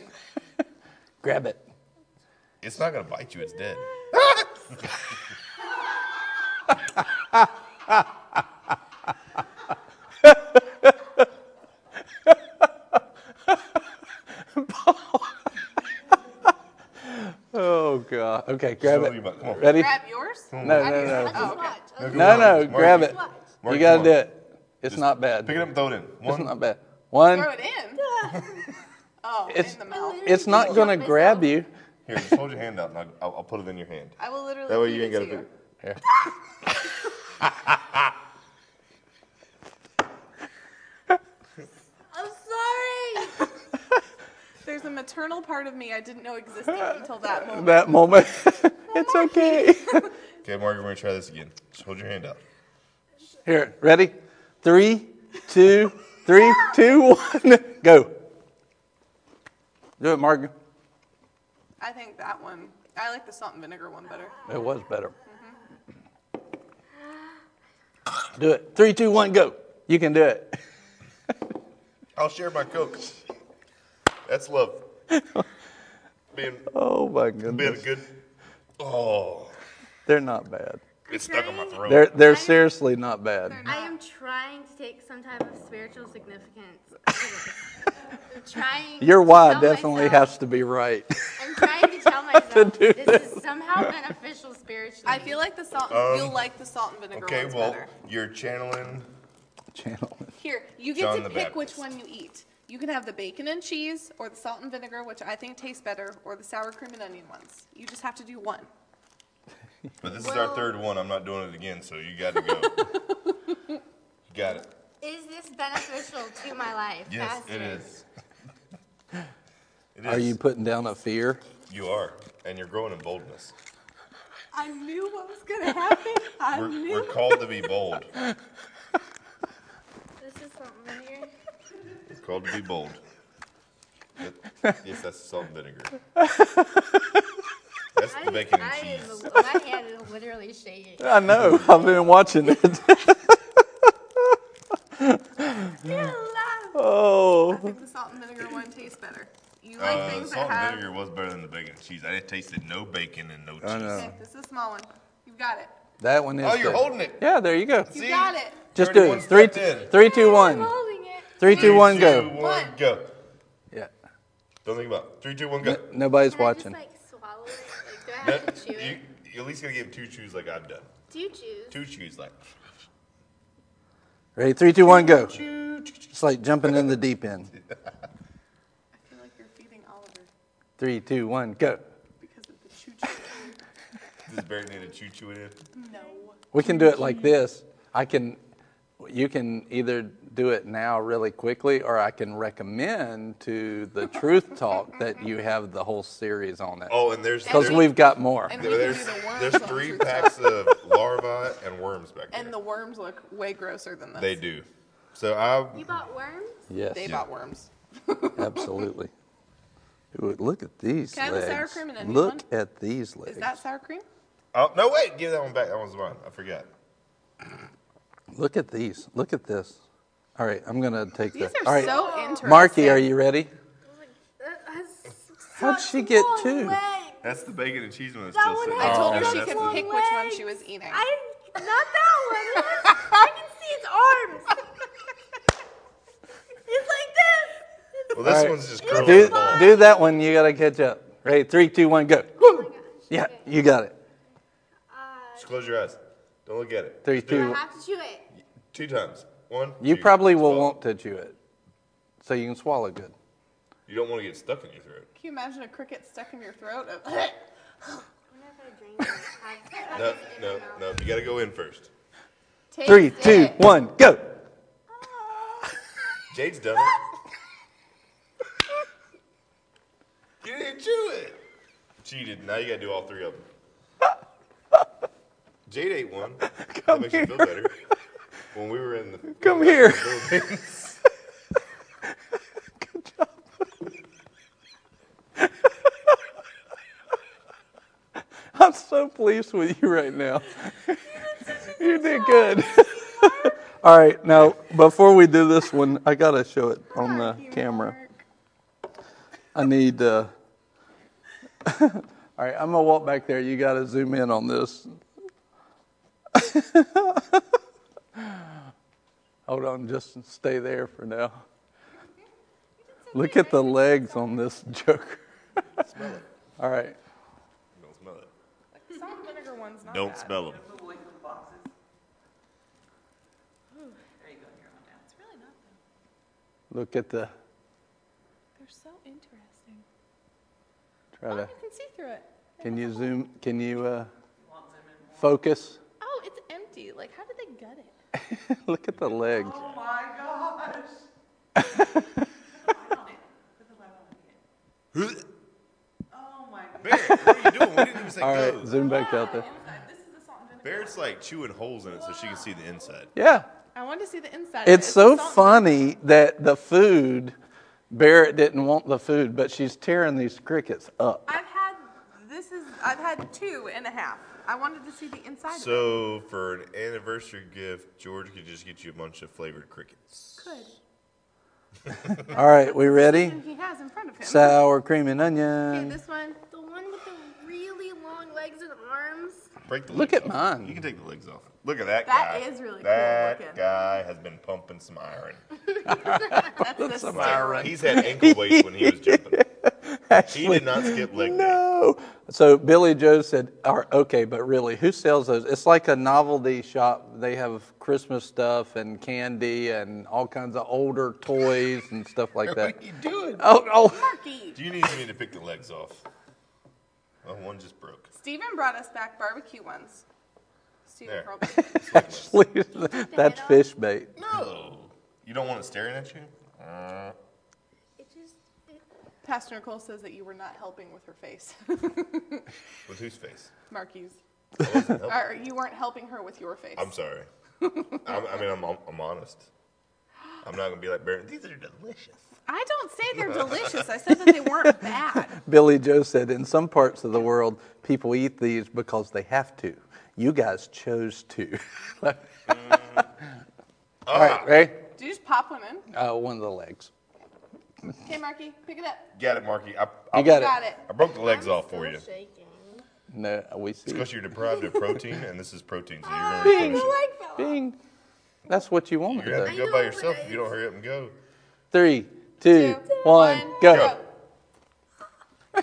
Grab it. It's not gonna bite you. It's dead. Oh god. Okay, grab Show you it. about- come on. Ready? Grab yours. No, no, no. Oh, okay. watch. I'll No, no, Mark, grab it. Mark, You gotta do it. It's not bad. Pick it up and throw it in. It's One. not bad. One. Throw it in. oh, oh It's- in the mouth. It's not gonna grab you. Here, just hold your hand out and I'll, I'll, I'll put it in your hand. I will literally. That way you ain't it gotta to pick. Here. I'm sorry. There's a maternal part of me I didn't know existed until that moment. That moment. it's okay. Okay, Mark, we're gonna try this again. Just hold your hand out. Here, ready? Three, two, three, two, one, go. Do it, Margaret. I think that one. I like the salt and vinegar one better. It was better. Mm-hmm. Do it. Three, two, one, go. You can do it. I'll share my Coke. That's love. Being, Oh my being goodness. good. Oh, They're not bad. it's stuck on my throat. They're they're seriously not bad. I am trying to take some type of spiritual significance. out of this. I'm trying. Your to why tell definitely myself- has to be right. I'm trying to tell myself do this, is somehow beneficial spiritually. I feel like the salt. Um, you'll like the salt and vinegar okay, ones well, better. you're channeling. Channel. Here, you get John to the pick which one you eat. You can have the bacon and cheese, or the salt and vinegar, which I think tastes better, or the sour cream and onion ones. You just have to do one. But this is our Well- third one. I'm not doing it again, so you got to go. you got it. Is this beneficial to my life? Yes, Pastor? it is. It Are is. you putting down a fear? You are, and you're growing in boldness. I knew what was gonna happen. I We're, knew. we're called to be bold. This is something here called to be bold. Yes, that's salt and vinegar. That's the bacon and cheese. my hand is literally shaking. I know. I've been watching it. Oh. I oh. think the salt and vinegar one tastes better. You like Uh, things salt that and have. vinegar was better than the bacon and cheese. I tasted no bacon and no I cheese. know. Okay, this is a small one. You've got it. That one is. Oh, you're the- holding it. Yeah, there you go. You got it. Just do it. Three, three, two, one. Three, Three, two, one, Three, go. two, one, One. go. Yeah. Don't think about it. Three, two, one, go. Nobody's Can I watching. just like swallow it? Like, do I have to chew you, it? you at least gotta give two chews like I've done. Do you choose? Two chews like. Ready? Three, two, one, go. It's like jumping in the deep end. I feel like you're feeding Oliver Three, two, one, go. because of the choo choo. Does Barrett need a choo choo in no. We can do it like this. I can, you can either do it now really quickly, or I can recommend to the Truth Talk that you have the whole series on it. Oh, and there's Because we've got more. And we there's, do the worms there's on three Truth packs of larvae and worms back there. And the worms look way grosser than this. they do. So I You bought worms? Yes, They bought worms. absolutely. Ooh, look at these Can I have the legs. sour cream and onion look one? at these legs. Is that sour cream? oh no wait, give that one back. That one's mine. I forgot. Look at these. Look at this. All right, I'm gonna take These the. are All right, so interesting. Marky, are you ready? How'd she get two? legs. That's the bacon and cheese one that's That still one sitting. has I told her there. she That's could the- pick which one she was eating. I not that one. It I can see its arms. it's like this. Well, this All right. one's just curling Do, ball. do that one. You gotta catch up. Ready? Three, two, one, go. Oh. Yeah, Okay. you got it. Uh, Just close your eyes. Don't look at it. Three, Just do do I two. have to chew it? It Two times. One. You two. probably will Swallow. want to chew it, so you can swallow good. You don't want to get stuck in your throat. Can you imagine a cricket stuck in your throat? Whenever I drink it, I No, no, no. You got to go in first. Taste Three, two, one, go. Jade's done it. you didn't chew it. Cheated. Now you got to do all three of them. Jade ate one. Come that makes you feel better. When we were in the Come when here. in the Philippines. I'm so pleased with you right now. you did good. All right, now before we do this one, I gotta show it on the camera. I need. Uh, all right, I'm gonna walk back there. You gotta zoom in on this. Hold on, just stay there for now. Look at the legs on this joker. smell it. All right. Don't smell it. Salt and vinegar one's not Don't bad. smell them. It's really not bad. Look at the. They're so interesting. Try Oh, to. you can see through it. Can you zoom? Can you uh, focus? Oh, it's empty. Like, how did they gut it? Look at the legs. Oh my Barrett, what are you doing? We didn't even say All go. right, zoom back out there. This is the salt and vinegar. Barrett's like chewing holes in it so she can see the inside. Yeah, I wanted to see the inside. of it's so the salt funny that the food. Barrett didn't want the food, but she's tearing these crickets up. I've had this is I've had two and a half. I wanted to see the inside of it. So for an anniversary gift, George could just get you a bunch of flavored crickets. Could. All right, we ready? He has in front of him. Sour cream and onion. okay, onion. this one. The one with the really long legs and arms. Break the Look legs at off. mine. You can take the legs off. Look at that, That guy. is really cool That looking. guy has been pumping some iron. That's the Some steroid. He's had ankle weights when he was jumping. He did not skip leg day. No. So Billy Joe said, "Are- "Okay, but really, who sells those? It's like a novelty shop. They have Christmas stuff and candy and all kinds of older toys and stuff like that. What that." are you doing? Oh, oh. Marky. Do you need me to pick the legs off? Oh, one just broke. Steven brought us back barbecue ones. Steven There. probably. It's like this. Please, that's fish bait. No. You don't want it staring at you? Uh, It just. It, Pastor Nicole says that you were not helping with her face. with whose face? Marky's. I wasn't helping. Or you weren't helping her with your face. I'm sorry. I'm, I mean, I'm, I'm honest. I'm not gonna be like Barrett. These are delicious. I don't say they're delicious. I said that they weren't bad. Billy Joe said, "In some parts of the world, people eat these because they have to. You guys chose to." All right, ready? Did you just pop one in? Uh, one of the legs. Okay, Marky, pick it up. Got it, Marky. I, I, You got Got it. it. I broke the legs I'm off for you. shaking. No, we see. Because you're deprived of protein, and this is protein, so you're going oh, Bing. to the leg fell off. Bing. That's what you wanted. You're going to have to to go by yourself but if you don't hurry up and go. Three, two, Two, one, one, go. go.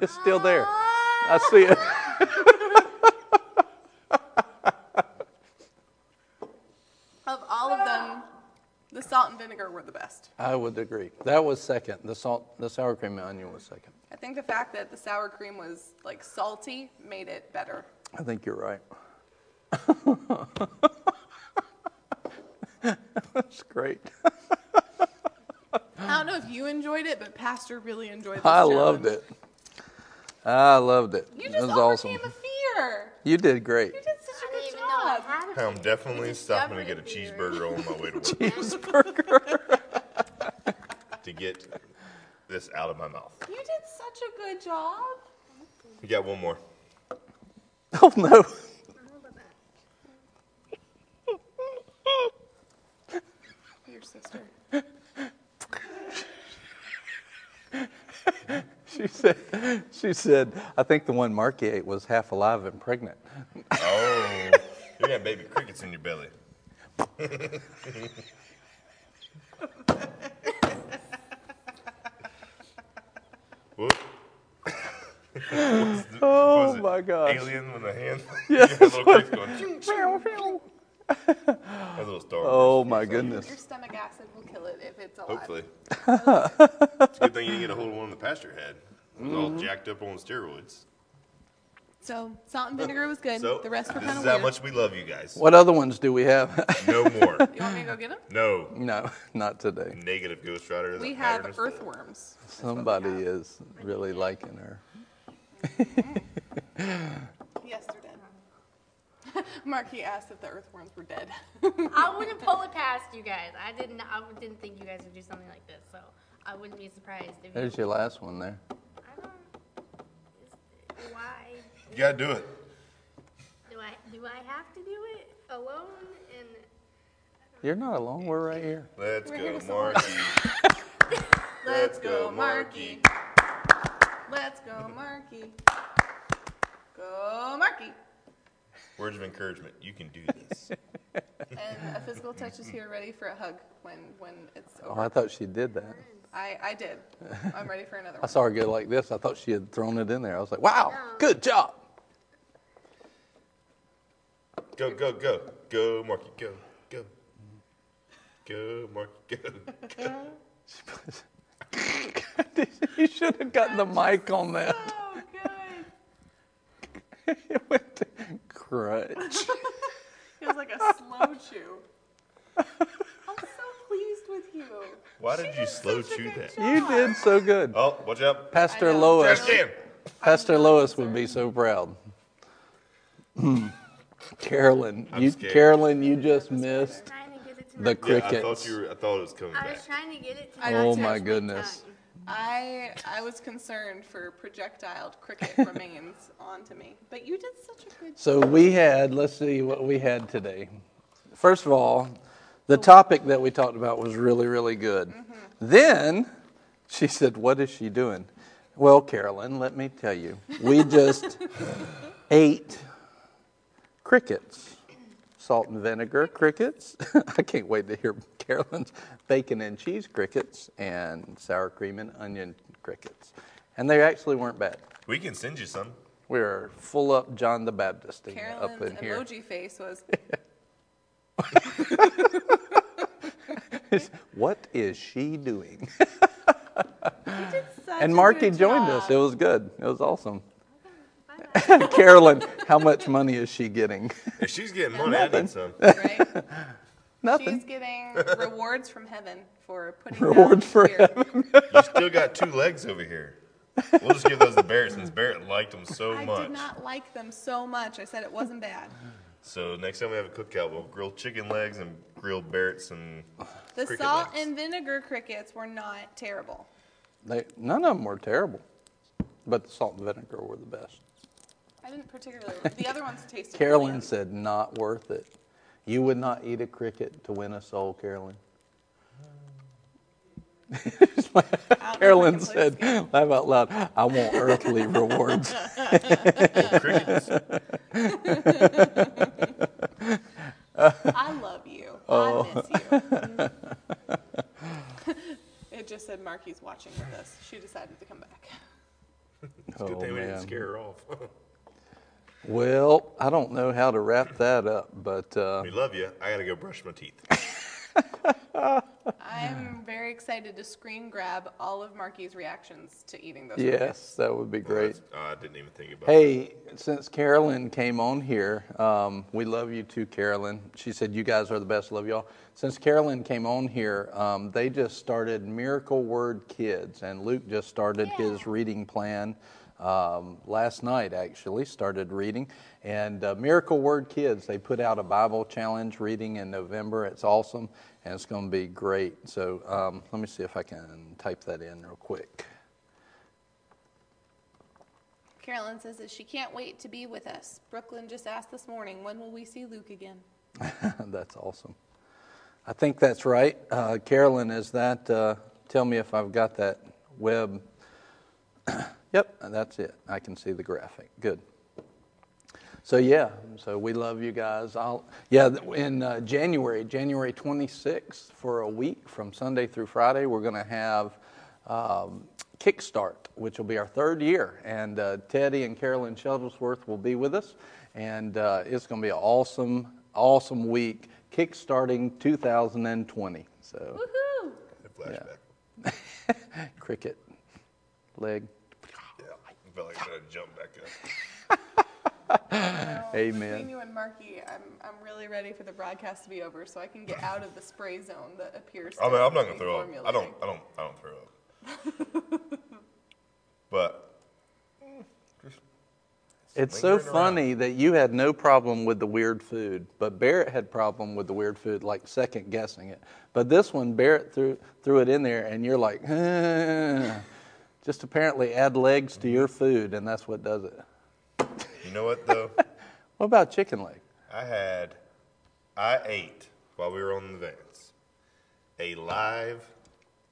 It's still there. I see it. Of all of them, the salt and vinegar were the best. I would agree. That was second. The salt, the sour cream and onion was second. I think the fact that the sour cream was like salty made it better. I think you're right. That's great. I don't know if you enjoyed it, but Pastor really enjoyed this I loved it. I loved it. You it just was awesome. a fear. You did great. You did such a didn't good even know I job. had a I'm definitely stopping to get a cheeseburger on my way to work Cheeseburger. to get this out of my mouth. You did such a good job. You got one more. oh no. Your sister. She said, she said, I think the one Marky ate was half alive and pregnant. Oh, you got baby crickets in your belly. Whoop. Was the- Oh was it my gosh. Alien with a hand. Yeah, You little going. ching, ching. Little Star Oh my goodness. Your stomach acid will kill it if it's alive. Hopefully. it's a good thing you didn't get a hold of one the pastor had. It was all mm-hmm. jacked up on steroids. So salt and vinegar was good. So the rest were kind of weird. this is how much we love you guys. What other ones do we have? No more. You want me to go get them? No. no, not today. Negative Ghost Rider. We have pattern is full. earthworms. Somebody is really liking her. Yes, they're dead. Marky asked if the earthworms were dead. I wouldn't pull it past you guys. I didn't. I didn't think you guys would do something like this. So I wouldn't be surprised if There's you. your last one there. I don't. Why You gotta do it. do I do I have to do it alone? And You're not alone. We're right here. Let's We're go, here to support Marky. Let's go, Marky. Let's go, Marky. Go, Marky. Words of encouragement. You can do this. And a physical touch is here, ready for a hug when when it's Oh, over. I thought she did that. I, I did. I'm ready for another one. I one. saw her go like this. I thought she had thrown it in there. I was like, wow, good job. Go, go, go. Go, Marky. Go, go. Go, Marky. Go. go. you should have gotten the mic on that. Oh, good. it went to crunch. Feels like a slow chew. I'm so pleased with you. Why did you slow such a chew good that? job. You did so good. Oh, watch out. Pastor I know. Lois. Trash can. Pastor Lois would be so proud. Carolyn, I'm you scared. Carolyn, you just missed trying to get it to the my Yeah, I thought you were. I thought it was coming I back. was trying to get it to I oh my oh too. my touch goodness. tongue. I I was concerned for projectile cricket remains onto me, but you did such a good job. So we had, let's see what we had today. First of all, the topic that we talked about was really, really good. Mm-hmm. Then she said, What is she doing? Well, Carolyn, let me tell you, we just ate crickets, salt and vinegar crickets. I can't wait to hear Carolyn's bacon and cheese crickets and sour cream and onion crickets. And they actually weren't bad. We can send you some. We're full up John the Baptist up Carolyn's in here. emoji face was What is she doing? such and a Marky good joined job. us. It was good. It was awesome. Carolyn, how much money is she getting? If she's getting money, I need some. right? She's getting rewards from heaven for putting Rewards down for fear. You still got two legs over here. We'll just give those to Barrett since Barrett liked them so much. I much. did not like them so much. I said it wasn't bad. So next time we have a cookout, we'll grill chicken legs and grill Barrett's and The cricket salt legs. and vinegar crickets were not terrible. They, none of them were terrible, but the salt and vinegar were the best. I didn't particularly. The other ones tasted. Carolyn bland. said, not worth it. You would not eat a cricket to win a soul, Carolyn. Carolyn can play said, laugh out loud, I want earthly rewards. I love you. Oh. I miss you. it just said Marky's watching with us. She decided to come back. It's a good Oh, thing we didn't oh, scare her off. Well, I don't know how to wrap that up, but uh, we love you. I gotta go brush my teeth. I'm very excited to screen grab all of Marky's reactions to eating those. yes, that would be great. Oh, I didn't even think about Hey, since Carolyn came on here, um, we love you too, Carolyn. She said, You guys are the best. Love y'all. Since Carolyn came on here, um, they just started Miracle Word Kids, and Luke just started his reading plan um, last night, actually, started reading. And uh, Miracle Word Kids, they put out a Bible challenge reading in November. It's awesome, and it's going to be great. So um, let me see if I can type that in real quick. Carolyn says that she can't wait to be with us. Brooklyn just asked this morning, when will we see Luke again? that's awesome. I think that's right. Uh, Carolyn, is that, uh, tell me if I've got that web. Yep, that's it. I can see the graphic. Good. So, yeah, so we love you guys. I'll, yeah, in uh, January, January 26th, for a week from Sunday through Friday, we're going to have um, Kickstart, which will be our third year. And uh, Teddy and Carolyn Shuttlesworth will be with us. And uh, it's going to be an awesome, awesome week, kickstarting 2020. So, Woohoo! A flashback. cricket, leg. Yeah. I felt like I gotta jump back up. Amen. Between you and Marky, I'm, I'm really ready for the broadcast to be over so I can get out of the spray zone that appears to I mean, I'm not gonna throw up. I don't. formulating. I don't. I don't throw up. but mm, just It's so lingering around. funny that you had no problem with the weird food, but Barrett had problem with the weird food, like second guessing it. But this one, Barrett threw threw it in there, and you're like, just apparently add legs to your mm-hmm. food, and that's what does it. You know what though? What about chicken leg? I had, I ate while we were on the vans, a live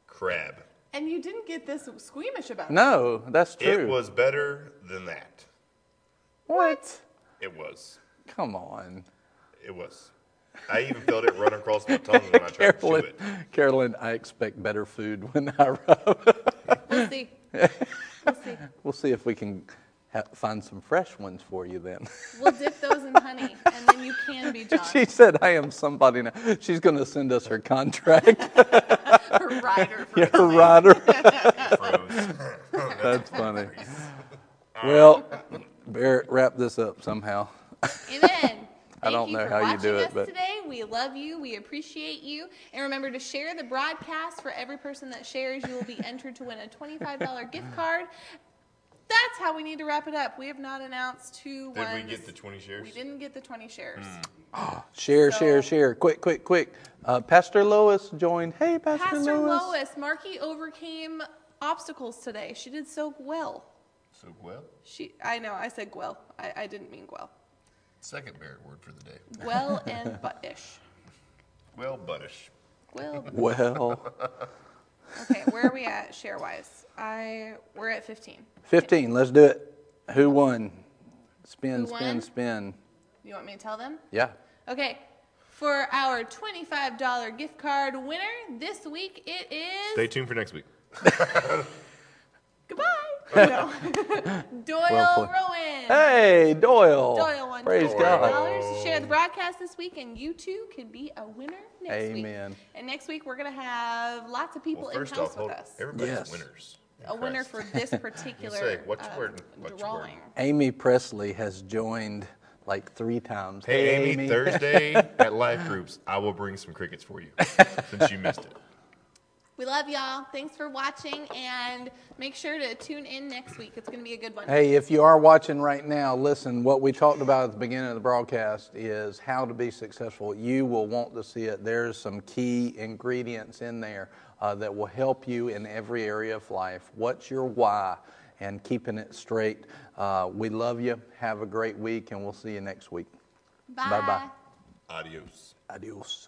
crab. And you didn't get this squeamish about it. No, that's true. It was better than that. what? It was. Come on, It was. I even felt it run across my tongue when I tried to chew it. Carolyn, I expect better food when I rub. We'll see. We'll see. We'll see if we can ha- find some fresh ones for you then. We'll dip those in honey, and then you can be John, She said, I am somebody now. She's going to send us her contract. her rider. For her rider. That's funny. Well, Barrett, wrap this up somehow. Amen. I Thank don't you know for how you watching do it, us but- today. We love you. We appreciate you. And remember to share the broadcast. For every person that shares, you will be entered to win a $25 gift card. That's how we need to wrap it up. We have not announced who Did we won. get the 20 shares? We didn't get the 20 shares. Share, share, So- share. Quick, quick, quick. Uh, Pastor Lois joined. Hey, Pastor, Pastor Lois. Lois, Marky overcame obstacles today. She did so well. So well, She, I know, I said Gwell. I, I didn't mean Gwell. Second Barrett word for the day. Well and but-ish. Well, buddish. Well, Well, okay, where are we at share-wise? I, we're at 15. 15. Let's do it. Who won? Spin, Who spin, won? spin. You want me to tell them? Yeah. Okay, for our $25 gift card winner this week, it is. Stay tuned for next week. Goodbye. No. Doyle Well. Rowan. Hey, Doyle. Doyle won Praise $25 God. to share the broadcast this week, and you too can be a winner next week. Amen. And next week, we're going to have lots of people Well, in first house off, with us. everybody's Yes. winners. in A winner for this particular say, what's your uh, word? What's your word? drawing. Amy Presley has joined like three times. Hey, Amy, Thursday at Life Groups, I will bring some crickets for you since you missed it. We love y'all. Thanks for watching, and make sure to tune in next week. It's going to be a good one. Hey, if you are watching right now, listen, what we talked about at the beginning of the broadcast is how to be successful. You will want to see it. There's some key ingredients in there uh, that will help you in every area of life. What's your why? And keeping it straight. Uh, we love you. Have a great week, and we'll see you next week. Bye. Bye-bye. Adios. Adios.